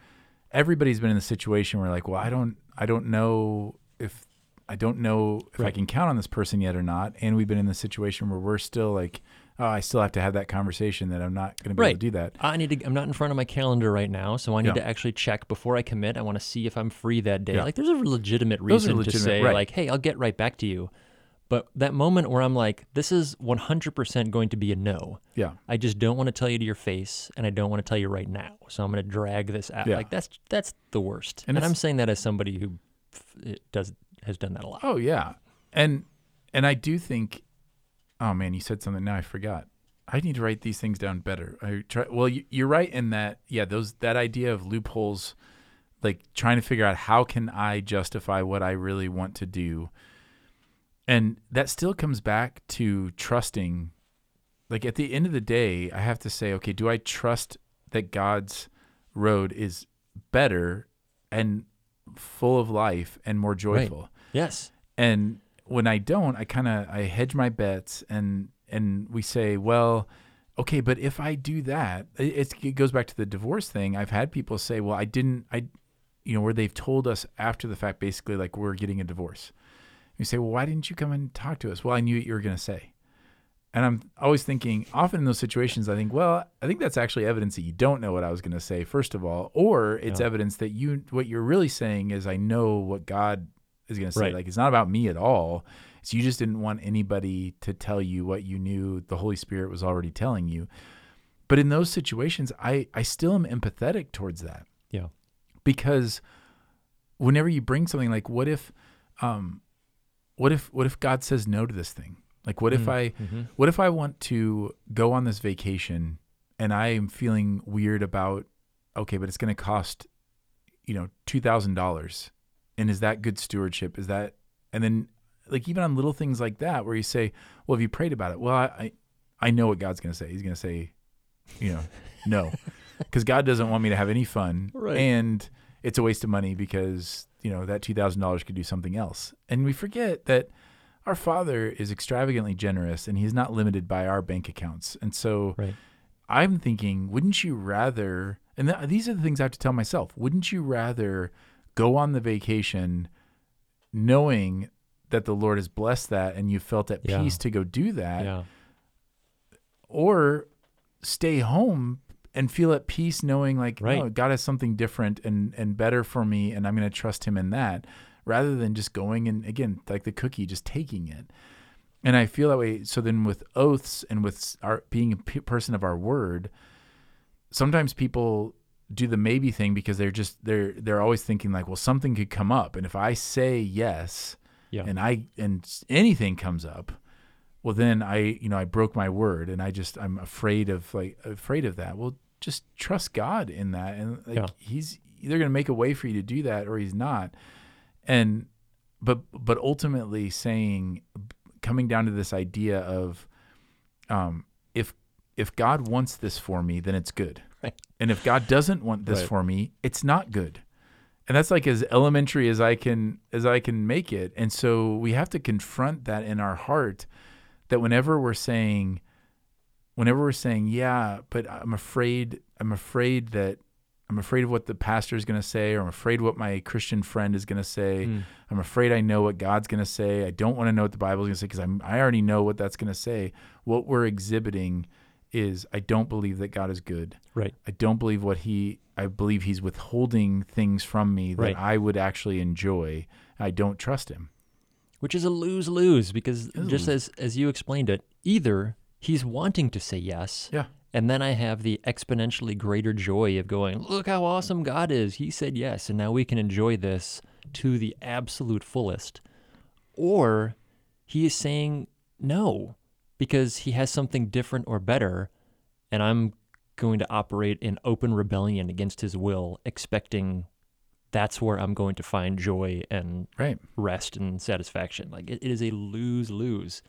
everybody's been in the situation where like, well, I don't I don't know if I don't know if I can count on this person yet or not. And we've been in the situation where we're still like, oh, I still have to have that conversation that I'm not going to be able to do that. I need to. I'm not in front of my calendar right now, so I need Yeah. to actually check before I commit. I want to see if I'm free that day. Yeah. Like, there's a legitimate reason to say, right. like, "Hey, I'll get right back to you." But that moment where I'm like, "This is 100% going to be a no," Yeah. I just don't want to tell you to your face, and I don't want to tell you right now. So I'm going to drag this out. Yeah. Like that's that's the worst. And And, I'm saying that as somebody who f- does has done that a lot. Oh yeah, and and I do think. Oh man, you said something now I forgot. I need to write these things down better. I try. Well, you, you're right in that. Yeah, those that idea of loopholes, like trying to figure out how can I justify what I really want to do, and that still comes back to trusting. Like at the end of the day, I have to say, okay, do I trust that God's road is better and full of life and more joyful? Yes. and when I don't, I kind of I hedge my bets and and we say, well, okay, but if I do that, it, it goes back to the divorce thing. I've had people say, well, I didn't, I, you know, where they've told us after the fact, basically like we're getting a divorce. You say, well, why didn't you come and talk to us? Well, I knew what you were going to say. And I'm always thinking, often in those situations, I think, well, I think that's actually evidence that you don't know what I was going to say, first of all, or it's Yeah. evidence that you, what you're really saying is, I know what God is going to say. Right. Like, it's not about me at all. So you just didn't want anybody to tell you what you knew the Holy Spirit was already telling you. But in those situations, I, I still am empathetic towards that Yeah. because whenever you bring something like, what if, um, what if, what if God says no to this thing? Like, what if I, Mhm. what if I want to go on this vacation and I am feeling weird about, okay, but it's going to cost, you know, $2,000. And is that good stewardship? Is that, and then like even on little things like that where you say, well, have you prayed about it? Well, I, I, I know what God's going to say. He's going to say, you know, no, because God doesn't want me to have any fun. Right. And it's a waste of money because, you know, that $2,000 could do something else. And we forget that our Father is extravagantly generous and he's not limited by our bank accounts. And so Right. I'm thinking, wouldn't you rather, and th- these are the things I have to tell myself, wouldn't you rather go on the vacation knowing that the Lord has blessed that and you felt at Yeah. peace to go do that, Yeah. or stay home and feel at peace knowing like no, God has something different and and better for me and I'm going to trust him in that rather than just going and again like the cookie just taking it. And I feel that way so then with oaths and with our being a p- person of our word sometimes people do the maybe thing because they're just they're they're always thinking like well something could come up and if I say yes Yeah. and I and anything comes up, well then I you know I broke my word and I just I'm afraid of like afraid of that. Well, just trust God in that and like Yeah. he's either going to make a way for you to do that or he's not. And but but ultimately saying coming down to this idea of um if if God wants this for me, then it's good. Right. And if God doesn't want this Right. for me, it's not good and that's like as elementary as I can as I can make it. And so we have to confront that in our heart that whenever we're saying whenever we're saying, yeah, but I'm afraid I'm afraid that I'm afraid of what the pastor is going to say, or I'm afraid what my Christian friend is going to say. Mm. I'm afraid I know what God's going to say. I don't want to know what the Bible's going to say because I'm I already know what that's going to say. What we're exhibiting is I don't believe that God is good. Right. I don't believe what he I believe he's withholding things from me that Right. I would actually enjoy. I don't trust him. Which is a lose lose because a just as as you explained it, either he's wanting to say yes, Yeah. and then I have the exponentially greater joy of going, look how awesome God is. He said yes, and now we can enjoy this to the absolute fullest. Or he is saying no because he has something different or better, and I'm going to operate in open rebellion against his will, expecting that's where I'm going to find joy and Right. rest and satisfaction. Like it, it is a lose lose.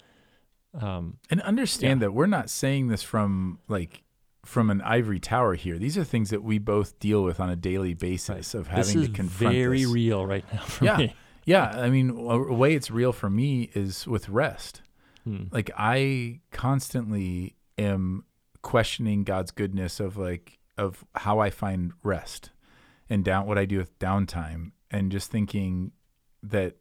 Um, And understand that we're not saying this from like from an ivory tower here. These are things that we both deal with on a daily basis of this having is to confront very this. real right now for Yeah. me. Yeah, I mean, a way it's real for me is with rest. Hmm. Like I constantly am questioning God's goodness of like of how I find rest and down what I do with downtime and just thinking that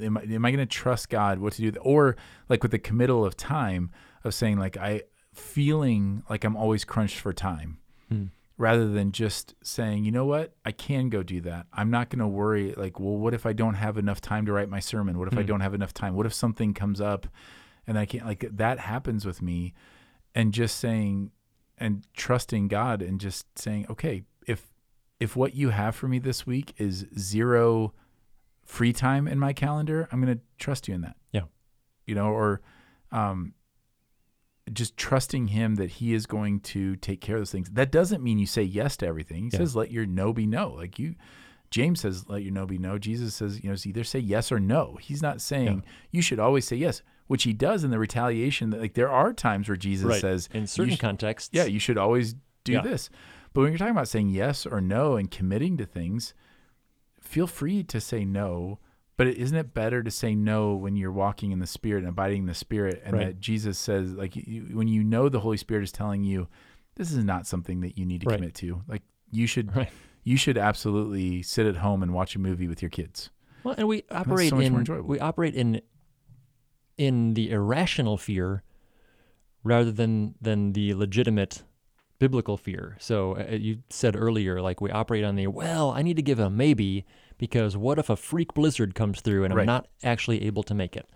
am I, am I going to trust God what to do or like with the committal of time of saying like I feeling like I'm always crunched for time. Rather than just saying, you know what, I can go do that. I'm not going to worry. Like, well, what if I don't have enough time to write my sermon? What if I Hmm. don't have enough time? What if something comes up and I can't, like, that happens with me. And just saying and trusting God and just saying, okay, if, if what you have for me this week is zero free time in my calendar, I'm going to trust you in that. Yeah. You know, or, um, just trusting him that he is going to take care of those things. That doesn't mean you say yes to everything. He Yeah. says, let your no be no. Like you, James says, let your no be no. Jesus says, you know, it's either say yes or no. He's not saying you should always say yes, which he does in the retaliation. That like there are times where Jesus right. says, in certain contexts, yeah, you should always do Yeah. this. But when you're talking about saying yes or no and committing to things, feel free to say no. But is isn't it better to say no when you're walking in the Spirit and abiding in the Spirit? And Right. that Jesus says, like, you, when you know the Holy Spirit is telling you, this is not something that you need to Right. commit to. Like, you should, Right. you should absolutely sit at home and watch a movie with your kids. Well, and we operate so in we operate in in the irrational fear rather than than the legitimate biblical fear. So uh, you said earlier, like we operate on the well, I need to give a maybe because what if a freak blizzard comes through and I'm Right. not actually able to make it?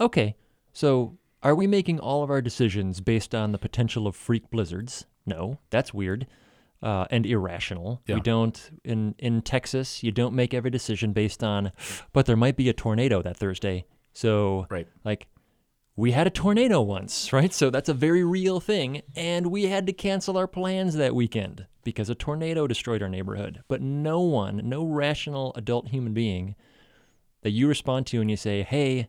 Okay, so are we making all of our decisions based on the potential of freak blizzards? No, that's weird uh, and irrational. Yeah. We don't in in Texas. You don't make every decision based on, but there might be a tornado that Thursday. So Right. like we had a tornado once, right? So that's a very real thing. And we had to cancel our plans that weekend because a tornado destroyed our neighborhood. But no one, no rational adult human being that you respond to and you say, hey,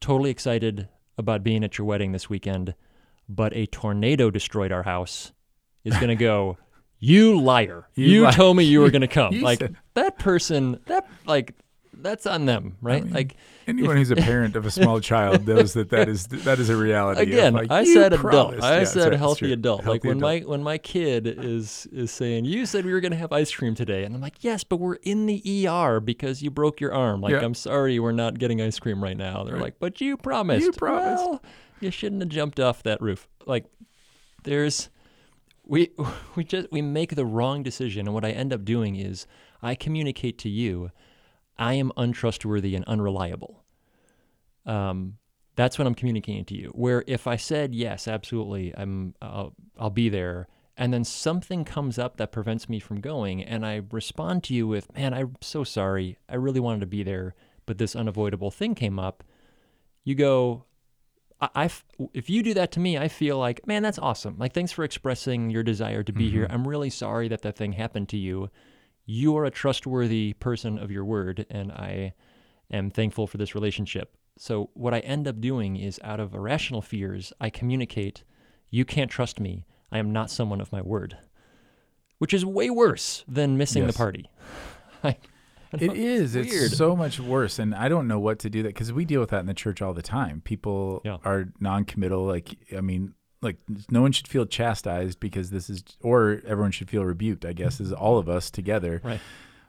totally excited about being at your wedding this weekend, but a tornado destroyed our house, is going to go, you liar. You You, told me you were going to come. Like said- that person, that, like, that's on them, right? mean, like, Anyone who's a parent of a small child knows that that is that is a reality. Again, like, I "You said adult. I Yeah, said healthy adult. like when adult. my when my kid is is saying, "You said we were going to have ice cream today," and I'm like, "Yes, but we're in the ER because you broke your arm. Like, Yeah. I'm sorry, we're not getting ice cream right now." They're Right. like, "But you promised." You promised. Well, you shouldn't have jumped off that roof. Like, there's we we just we make the wrong decision, and what I end up doing is I communicate to you, I am untrustworthy and unreliable. Um, that's what I'm communicating to you. Where if I said yes, absolutely, I'm I'll, I'll be there, and then something comes up that prevents me from going, and I respond to you with, "Man, I'm so sorry. I really wanted to be there, but this unavoidable thing came up." You go, I, I f- if you do that to me, I feel like, man, that's awesome. Like, thanks for expressing your desire to be here. I'm really sorry that that thing happened to you. You are a trustworthy person of your word, and I am thankful for this relationship. So, what I end up doing is out of irrational fears, I communicate, you can't trust me. I am not someone of my word, which is way worse than missing Yes. the party. I- I It is. It's so much worse, and I don't know what to do that because we deal with that in the church all the time. People Yeah. are non-committal. Like, I mean, like no one should feel chastised because this is or everyone should feel rebuked i guess is all of us together Right.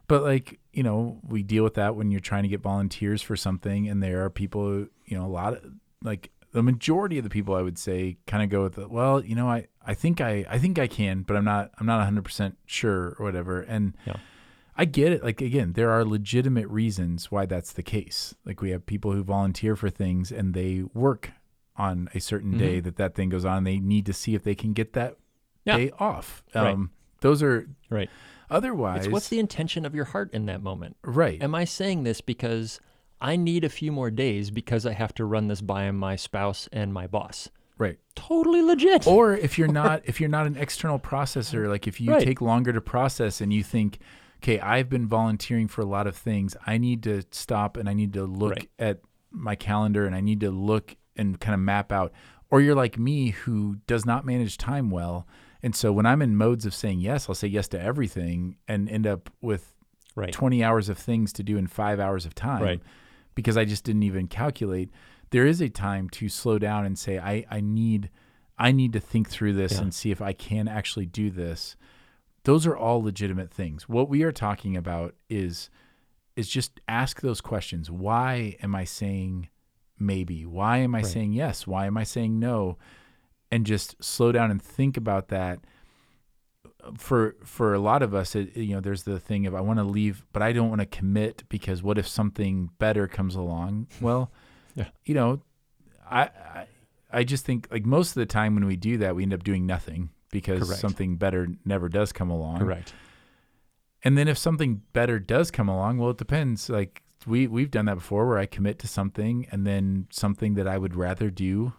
but like you know we deal with that when you're trying to get volunteers for something and there are people you know a lot of like the majority of the people i would say kind of go with the, well you know i i think i i think i can but i'm not i'm not 100% sure or whatever and Yeah. I get it. Like again, there are legitimate reasons why that's the case. Like we have people who volunteer for things and they work on a certain Mm-hmm. day that that thing goes on. They need to see if they can get that Yeah. day off. Right. Um, Those are Right. otherwise. It's what's the intention of your heart in that moment? right? Am I saying this because I need a few more days because I have to run this by my spouse and my boss? right. Totally legit. Or if you're not if you're not an external processor, like if you Right. take longer to process and you think, okay, I've been volunteering for a lot of things. I need to stop and I need to look Right. at my calendar and I need to look and kind of map out. Or you're like me who does not manage time well. And so when I'm in modes of saying yes, I'll say yes to everything and end up with right. 20 hours of things to do in five hours of time Right. because I just didn't even calculate. There is a time to slow down and say, I, I need I need to think through this Yeah. and see if I can actually do this. Those are all legitimate things. What we are talking about is is just ask those questions. Why am I saying maybe? Why am I Right. saying yes? Why am I saying no? And just slow down and think about that for for a lot of us it, you know there's the thing of i want to leave but i don't want to commit because what if something better comes along well Yeah. you know I, I i just think like most of the time when we do that we end up doing nothing because Correct. something better never does come along Correct. and then if something better does come along well it depends like we we've done that before where i commit to something and then something that i would rather do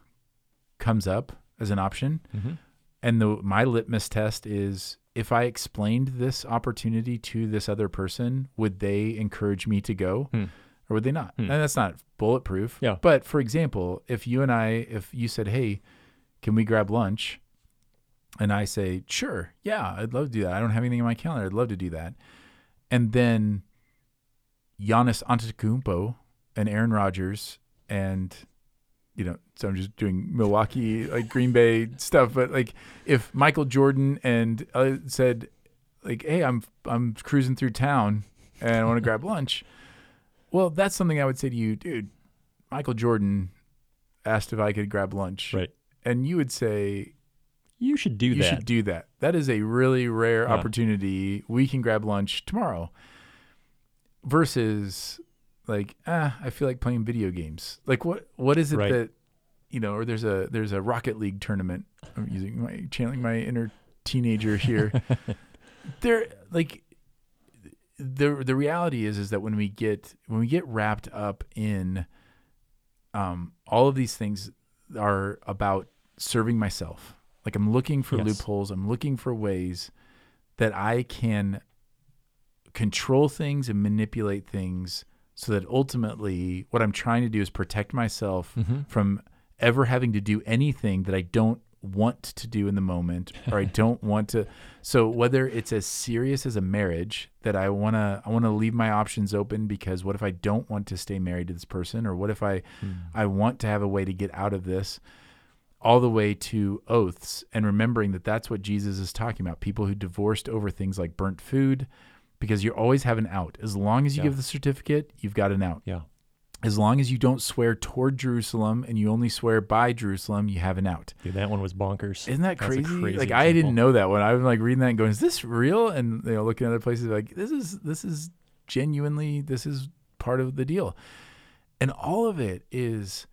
comes up as an option hmm and the my litmus test is if I explained this opportunity to this other person, would they encourage me to go Hmm. or would they not? Hmm. And that's not bulletproof. Yeah. But for example, if you and I, if you said, "Hey, can we grab lunch?" and I say, "Sure, yeah, I'd love to do that. I don't have anything in my calendar. I'd love to do that," and then Giannis Antetokounmpo and Aaron Rodgers and you know, so I'm just doing Milwaukee, like Green Bay stuff. But like, if Michael Jordan and uh, said, like, "Hey, I'm I'm cruising through town and I want to grab lunch," well, that's something I would say to you, dude. Michael Jordan asked if I could grab lunch, Right. and you would say, You should do you that. You should do that. That is a really rare Yeah. opportunity. We can grab lunch tomorrow. Versus like, ah, I feel like playing video games. Like what what is it Right. that you know, or there's a there's a Rocket League tournament. I'm using my channeling my inner teenager here. there like the the reality is is that when we get when we get wrapped up in um all of these things are about serving myself. Like I'm looking for Yes. loopholes, I'm looking for ways that I can control things and manipulate things so that ultimately what I'm trying to do is protect myself Mhm. from ever having to do anything that I don't want to do in the moment or I don't want to so whether it's as serious as a marriage that I want to I want to leave my options open because what if I don't want to stay married to this person or what if I Hmm. I want to have a way to get out of this all the way to oaths and remembering that that's what Jesus is talking about people who divorced over things like burnt food because you always have an out as long as you Yeah. give the certificate you've got an out Yeah. as long as you don't swear toward Jerusalem and you only swear by Jerusalem, you have an out. Dude, that one was bonkers. Isn't that crazy? crazy like I didn't know that one. I was like reading that and going, "Is this real?" And you know, looking at other places, like this is this is genuinely this is part of the deal, and all of it is,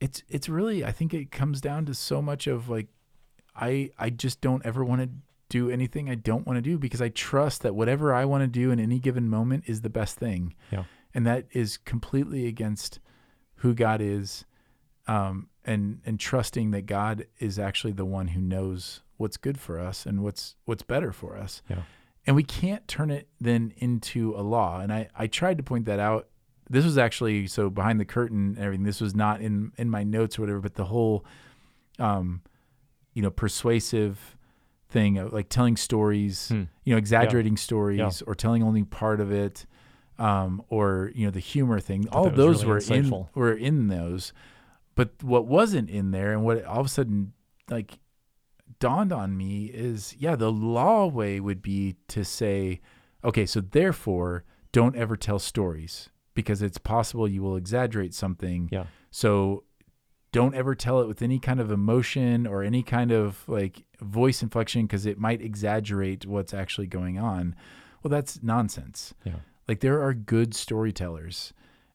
it's it's really I think it comes down to so much of like, I I just don't ever want to do anything I don't want to do because I trust that whatever I want to do in any given moment is the best thing. Yeah. And that is completely against who God is um, and and trusting that God is actually the one who knows what's good for us and what's what's better for us. Yeah. And we can't turn it then into a law. And I, I tried to point that out. This was actually so behind the curtain and everything. This was not in in my notes or whatever, but the whole um you know persuasive thing of like telling stories, Hmm. you know, exaggerating stories or telling only part of it. Um, or you know the humor thing, all those really were in were in those, but what wasn't in there and what all of a sudden like dawned on me is yeah, the law way would be to say, okay, so therefore don't ever tell stories because it's possible you will exaggerate something. Yeah. So don't ever tell it with any kind of emotion or any kind of like voice inflection because it might exaggerate what's actually going on. Well, that's nonsense. Yeah. Like there are good storytellers.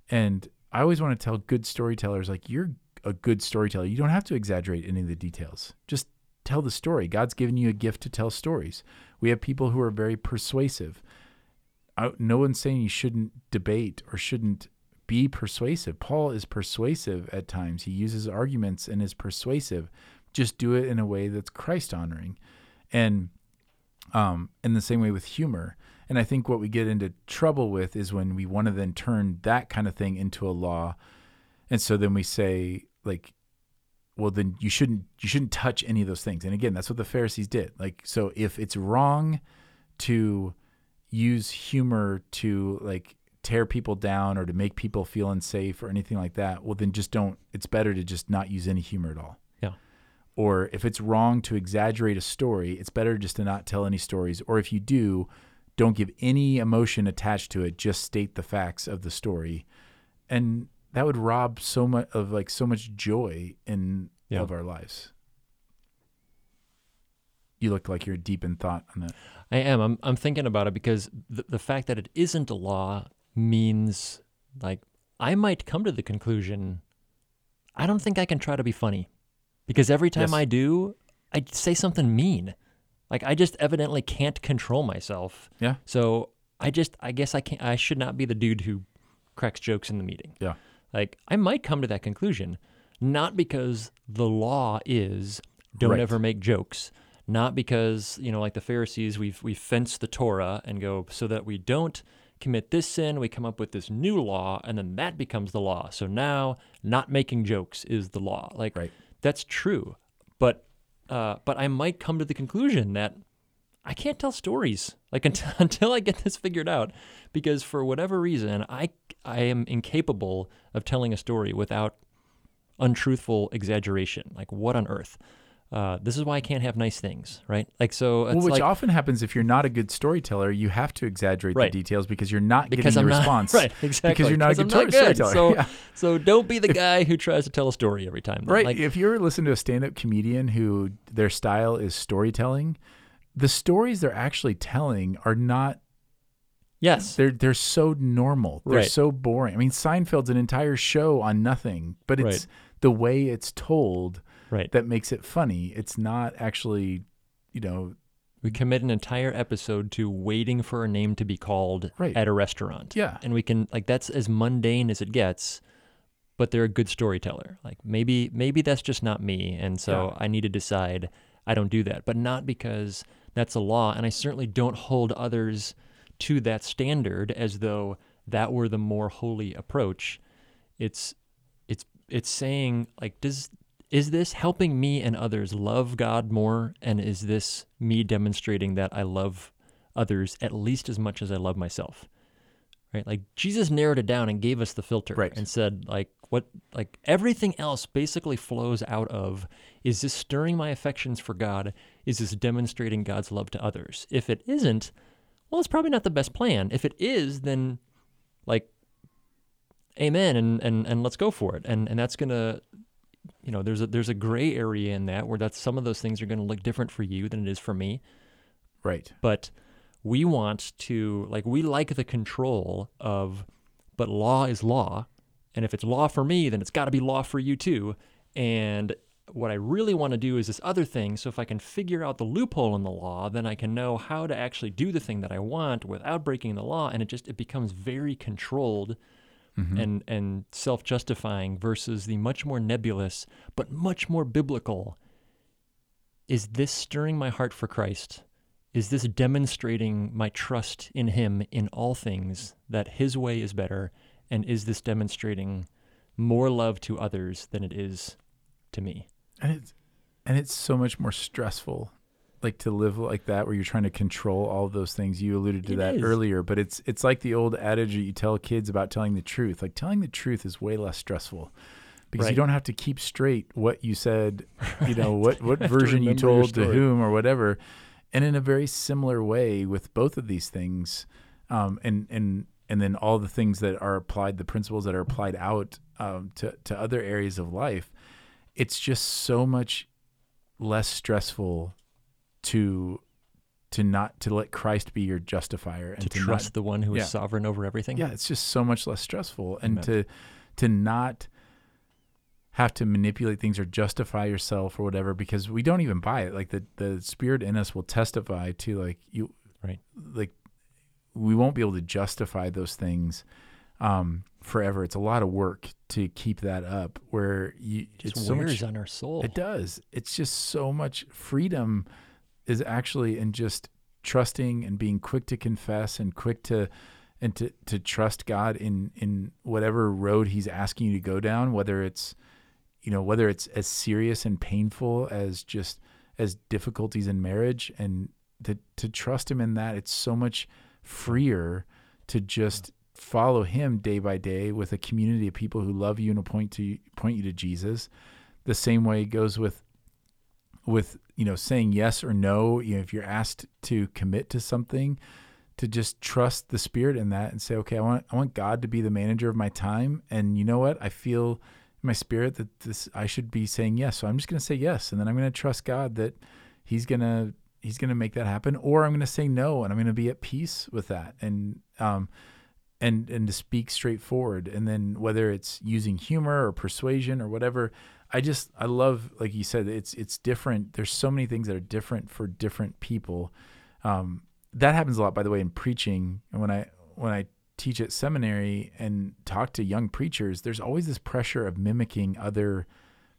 And I always want to tell good storytellers like you're a good storyteller. You don't have to exaggerate any of the details. Just tell the story. God's given you a gift to tell stories. We have people who are very persuasive. I, no one's saying you shouldn't debate or shouldn't be persuasive. Paul is persuasive at times. He uses arguments and is persuasive. Just do it in a way that's Christ honoring. And um, in the same way with humor. And I think what we get into trouble with is when we want to then turn that kind of thing into a law. And so then we say, like, well, then you shouldn't you shouldn't touch any of those things. And again, that's what the Pharisees did. Like, so if it's wrong to use humor to like tear people down or to make people feel unsafe or anything like that, well, then just don't. It's better to just not use any humor at all. Yeah. Or if it's wrong to exaggerate a story, it's better just to not tell any stories. Or if you do, don't give any emotion attached to it. Just state the facts of the story, and that would rob so much of like so much joy in Yeah. of our lives. You look like you're deep in thought on that. I am. I'm, I'm thinking about it because the, the fact that it isn't a law means like I might come to the conclusion I don't think I can try to be funny because every time Yes. I do, I say something mean. Like I just evidently can't control myself. Yeah. So I just, I guess I can't, I should not be the dude who cracks jokes in the meeting. Yeah. Like I might come to that conclusion, not because the law is don't Right. ever make jokes, not because you know like the Pharisees we've we fence the Torah and go so that we don't commit this sin, we come up with this new law, and then that becomes the law. So now not making jokes is the law. Like Right. that's true, but uh, but I might come to the conclusion that I can't tell stories like until, until I get this figured out because for whatever reason I I am incapable of telling a story without untruthful exaggeration. Like what on earth? Uh, this is why I can't have nice things, right? Like so, it's Well, which like often happens if you're not a good storyteller. You have to exaggerate Right. the details because you're not because getting I'm the not response. right exactly Because you're not a 'cause good, not good. storyteller. So Yeah. so don't be the guy who tries to tell a story every time. Right. Like, if you're listening to a stand-up comedian who their style is storytelling, the stories they're actually telling are not yes. they're they're so normal. They're Right. so boring. I mean, Seinfeld's an entire show on nothing, but it's Right. the way it's told Right. that makes it funny. It's not actually, you know, We commit an entire episode to waiting for a name to be called Right. at a restaurant. Yeah. And we can like that's as mundane as it gets, but they're a good storyteller. Like maybe maybe that's just not me. And so. I need to decide I don't do that. But not because that's a law. And I certainly don't hold others to that standard as though that were the more holy approach. It's it's it's saying like does is this helping me and others love God more? And is this me demonstrating that I love others at least as much as I love myself? Right? Like Jesus narrowed it down and gave us the filter Right. and said, like, what, like, everything else basically flows out of is this stirring my affections for God? Is this demonstrating God's love to others? If it isn't, well, it's probably not the best plan. If it is, then, like, amen and, and, and let's go for it. And, and that's going to, you know, there's a there's a gray area in that where that's some of those things are going to look different for you than it is for me. right. But we want to like we like the control of, but law is law, and if it's law for me, then it's got to be law for you too. And what I really want to do is this other thing. So if I can figure out the loophole in the law, then I can know how to actually do the thing that I want without breaking the law. And it just it becomes very controlled Mm-hmm. and and self-justifying versus the much more nebulous but much more biblical is this stirring my heart for Christ? Is this demonstrating my trust in him in all things that his way is better? And is this demonstrating more love to others than it is to me? And it's and it's so much more stressful like to live like that where you're trying to control all of those things you alluded to It that is. earlier but it's it's like the old adage that you tell kids about telling the truth like telling the truth is way less stressful because you don't have to keep straight what you said, you know, what what have to version you told to whom or whatever. And in a very similar way with both of these things, um, and and and then all the things that are applied, the principles that are applied out um, to to other areas of life, it's just so much less stressful to to not to let Christ be your justifier and to to, trust not the one who is yeah. sovereign over everything. yeah, it's just so much less stressful, and Amen. to to not have to manipulate things or justify yourself or whatever because we don't even buy it. Like the the spirit in us will testify to like you, Right. Like we won't be able to justify those things um, forever. It's a lot of work to keep that up. Where you Just it's so wears much, on our soul. it does. It's just so much freedom is actually in just trusting and being quick to confess and quick to and to, to trust God in in whatever road he's asking you to go down, whether it's you know, whether it's as serious and painful as just as difficulties in marriage and to to trust him in that, it's so much freer to just follow him day by day with a community of people who love you and point to point you to Jesus. The same way it goes with with you know saying yes or no. You know, if you're asked to commit to something, to just trust the Spirit in that and say, okay, I want I want God to be the manager of my time, and you know what? I feel in my spirit that this I should be saying yes, so I'm just going to say yes, and then I'm going to trust God that He's gonna He's gonna make that happen, or I'm going to say no, and I'm going to be at peace with that, and um, and and to speak straightforward, and then whether it's using humor or persuasion or whatever. I just I love like you said it's it's different. There's so many things that are different for different people. Um, that happens a lot, by the way, in preaching. And when I when I teach at seminary and talk to young preachers, there's always this pressure of mimicking other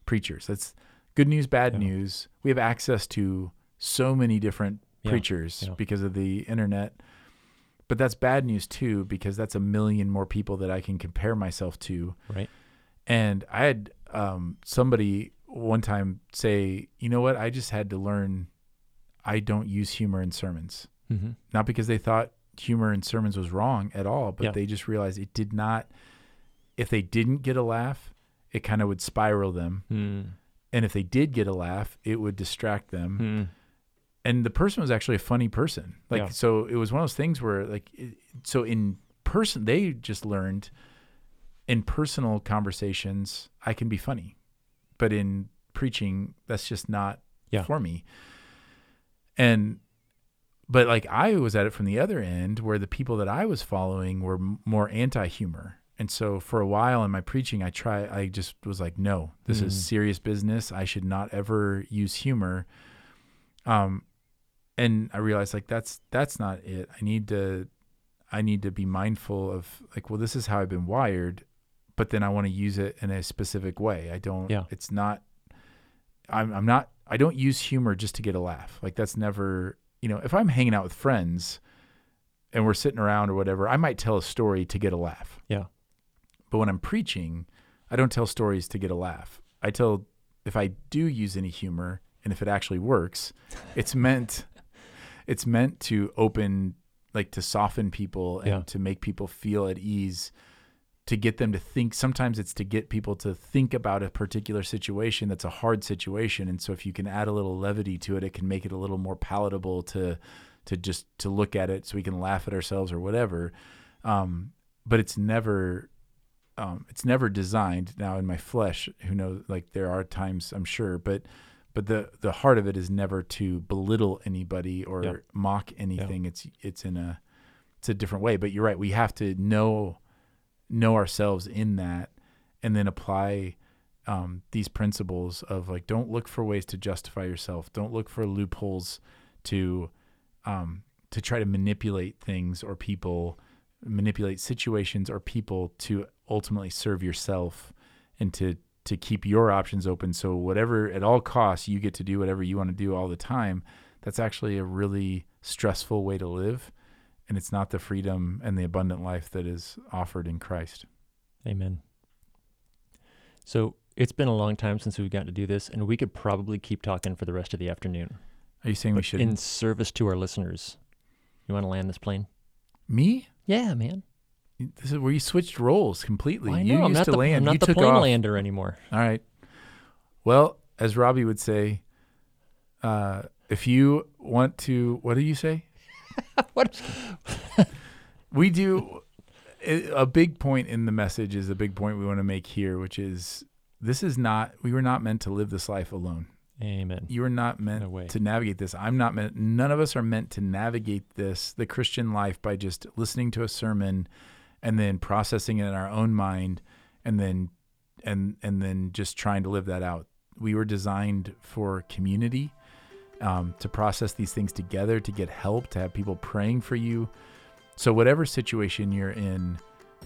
preachers. That's good news, bad Yeah. news. We have access to so many different Yeah, preachers yeah. because of the internet. But that's bad news too, because that's a million more people that I can compare myself to. Right. And I had um, somebody one time say, you know what? I just had to learn I don't use humor in sermons. Mm-hmm. Not because they thought humor in sermons was wrong at all, but Yeah. they just realized it did not, if they didn't get a laugh, it kind of would spiral them. Mm. And if they did get a laugh, it would distract them Mm. and the person was actually a funny person. Like Yeah. so it was one of those things where like it, so in person they just learned in personal conversations I can be funny. But in preaching that's just not Yeah. for me. And but like I was at it from the other end where the people that I was following were m- more anti-humor. And so for a while in my preaching I try I just was like no, this is Mm. serious business. I should not ever use humor. Um and I realized like that's that's not it. I need to I need to be mindful of like well this is how I've been wired, but then I want to use it in a specific way. I don't Yeah. it's not I'm I'm not I don't use humor just to get a laugh. Like that's never, you know, if I'm hanging out with friends and we're sitting around or whatever, I might tell a story to get a laugh. Yeah. But when I'm preaching, I don't tell stories to get a laugh. I tell if I do use any humor and if it actually works, it's meant it's meant to open like to soften people and Yeah. to make people feel at ease to get them to think sometimes it's to get people to think about a particular situation that's a hard situation. And so if you can add a little levity to it it can make it a little more palatable to to just to look at it so we can laugh at ourselves or whatever. Um, but it's never um, it's never designed. Now in my flesh who knows like there are times i'm sure but but the the heart of it is never to belittle anybody or Yeah. mock anything. It's it's in a it's a different way. But you're right. We have to know know ourselves in that and then apply um, these principles of like don't look for ways to justify yourself. Don't look for loopholes to um, to try to manipulate things or people manipulate situations or people to ultimately serve yourself and to to keep your options open. So whatever at all costs you get to do whatever you want to do all the time. That's actually a really stressful way to live and it's not the freedom and the abundant life that is offered in Christ. Amen. So it's been a long time since we've gotten to do this, and we could probably keep talking for the rest of the afternoon. Are you saying we should in service to our listeners, you want to land this plane? me? Yeah, man. This is where you switched roles completely. I you used not to the, land. I'm not you the took plane off. lander anymore. All right. Well, as Robbie would say, uh, if you want to, what do you say? what? we do a big point in the message is a big point we want to make here, which is this is not we were not meant to live this life alone. Amen. You are not meant No to navigate this. I'm not meant. None of us are meant to navigate this, the Christian life, by just listening to a sermon and then processing it in our own mind, and then and and then just trying to live that out. We were designed for community, um, to process these things together, to get help, to have people praying for you. So whatever situation you're in,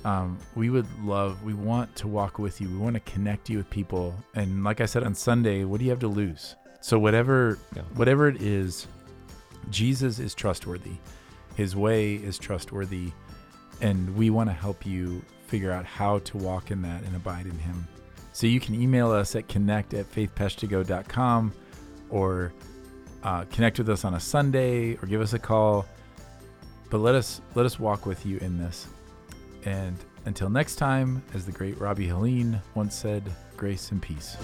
um, we would love, we want to walk with you. We want to connect you with people. And like I said on Sunday, what do you have to lose? So whatever, Yeah. whatever it is, Jesus is trustworthy. His way is trustworthy. And we want to help you figure out how to walk in that and abide in him. So you can email us at connect at faithpeshtigo.com or uh, connect with us on a Sunday or give us a call. But let us let us walk with you in this. And until next time, as the great Robbie Helene once said, grace and peace.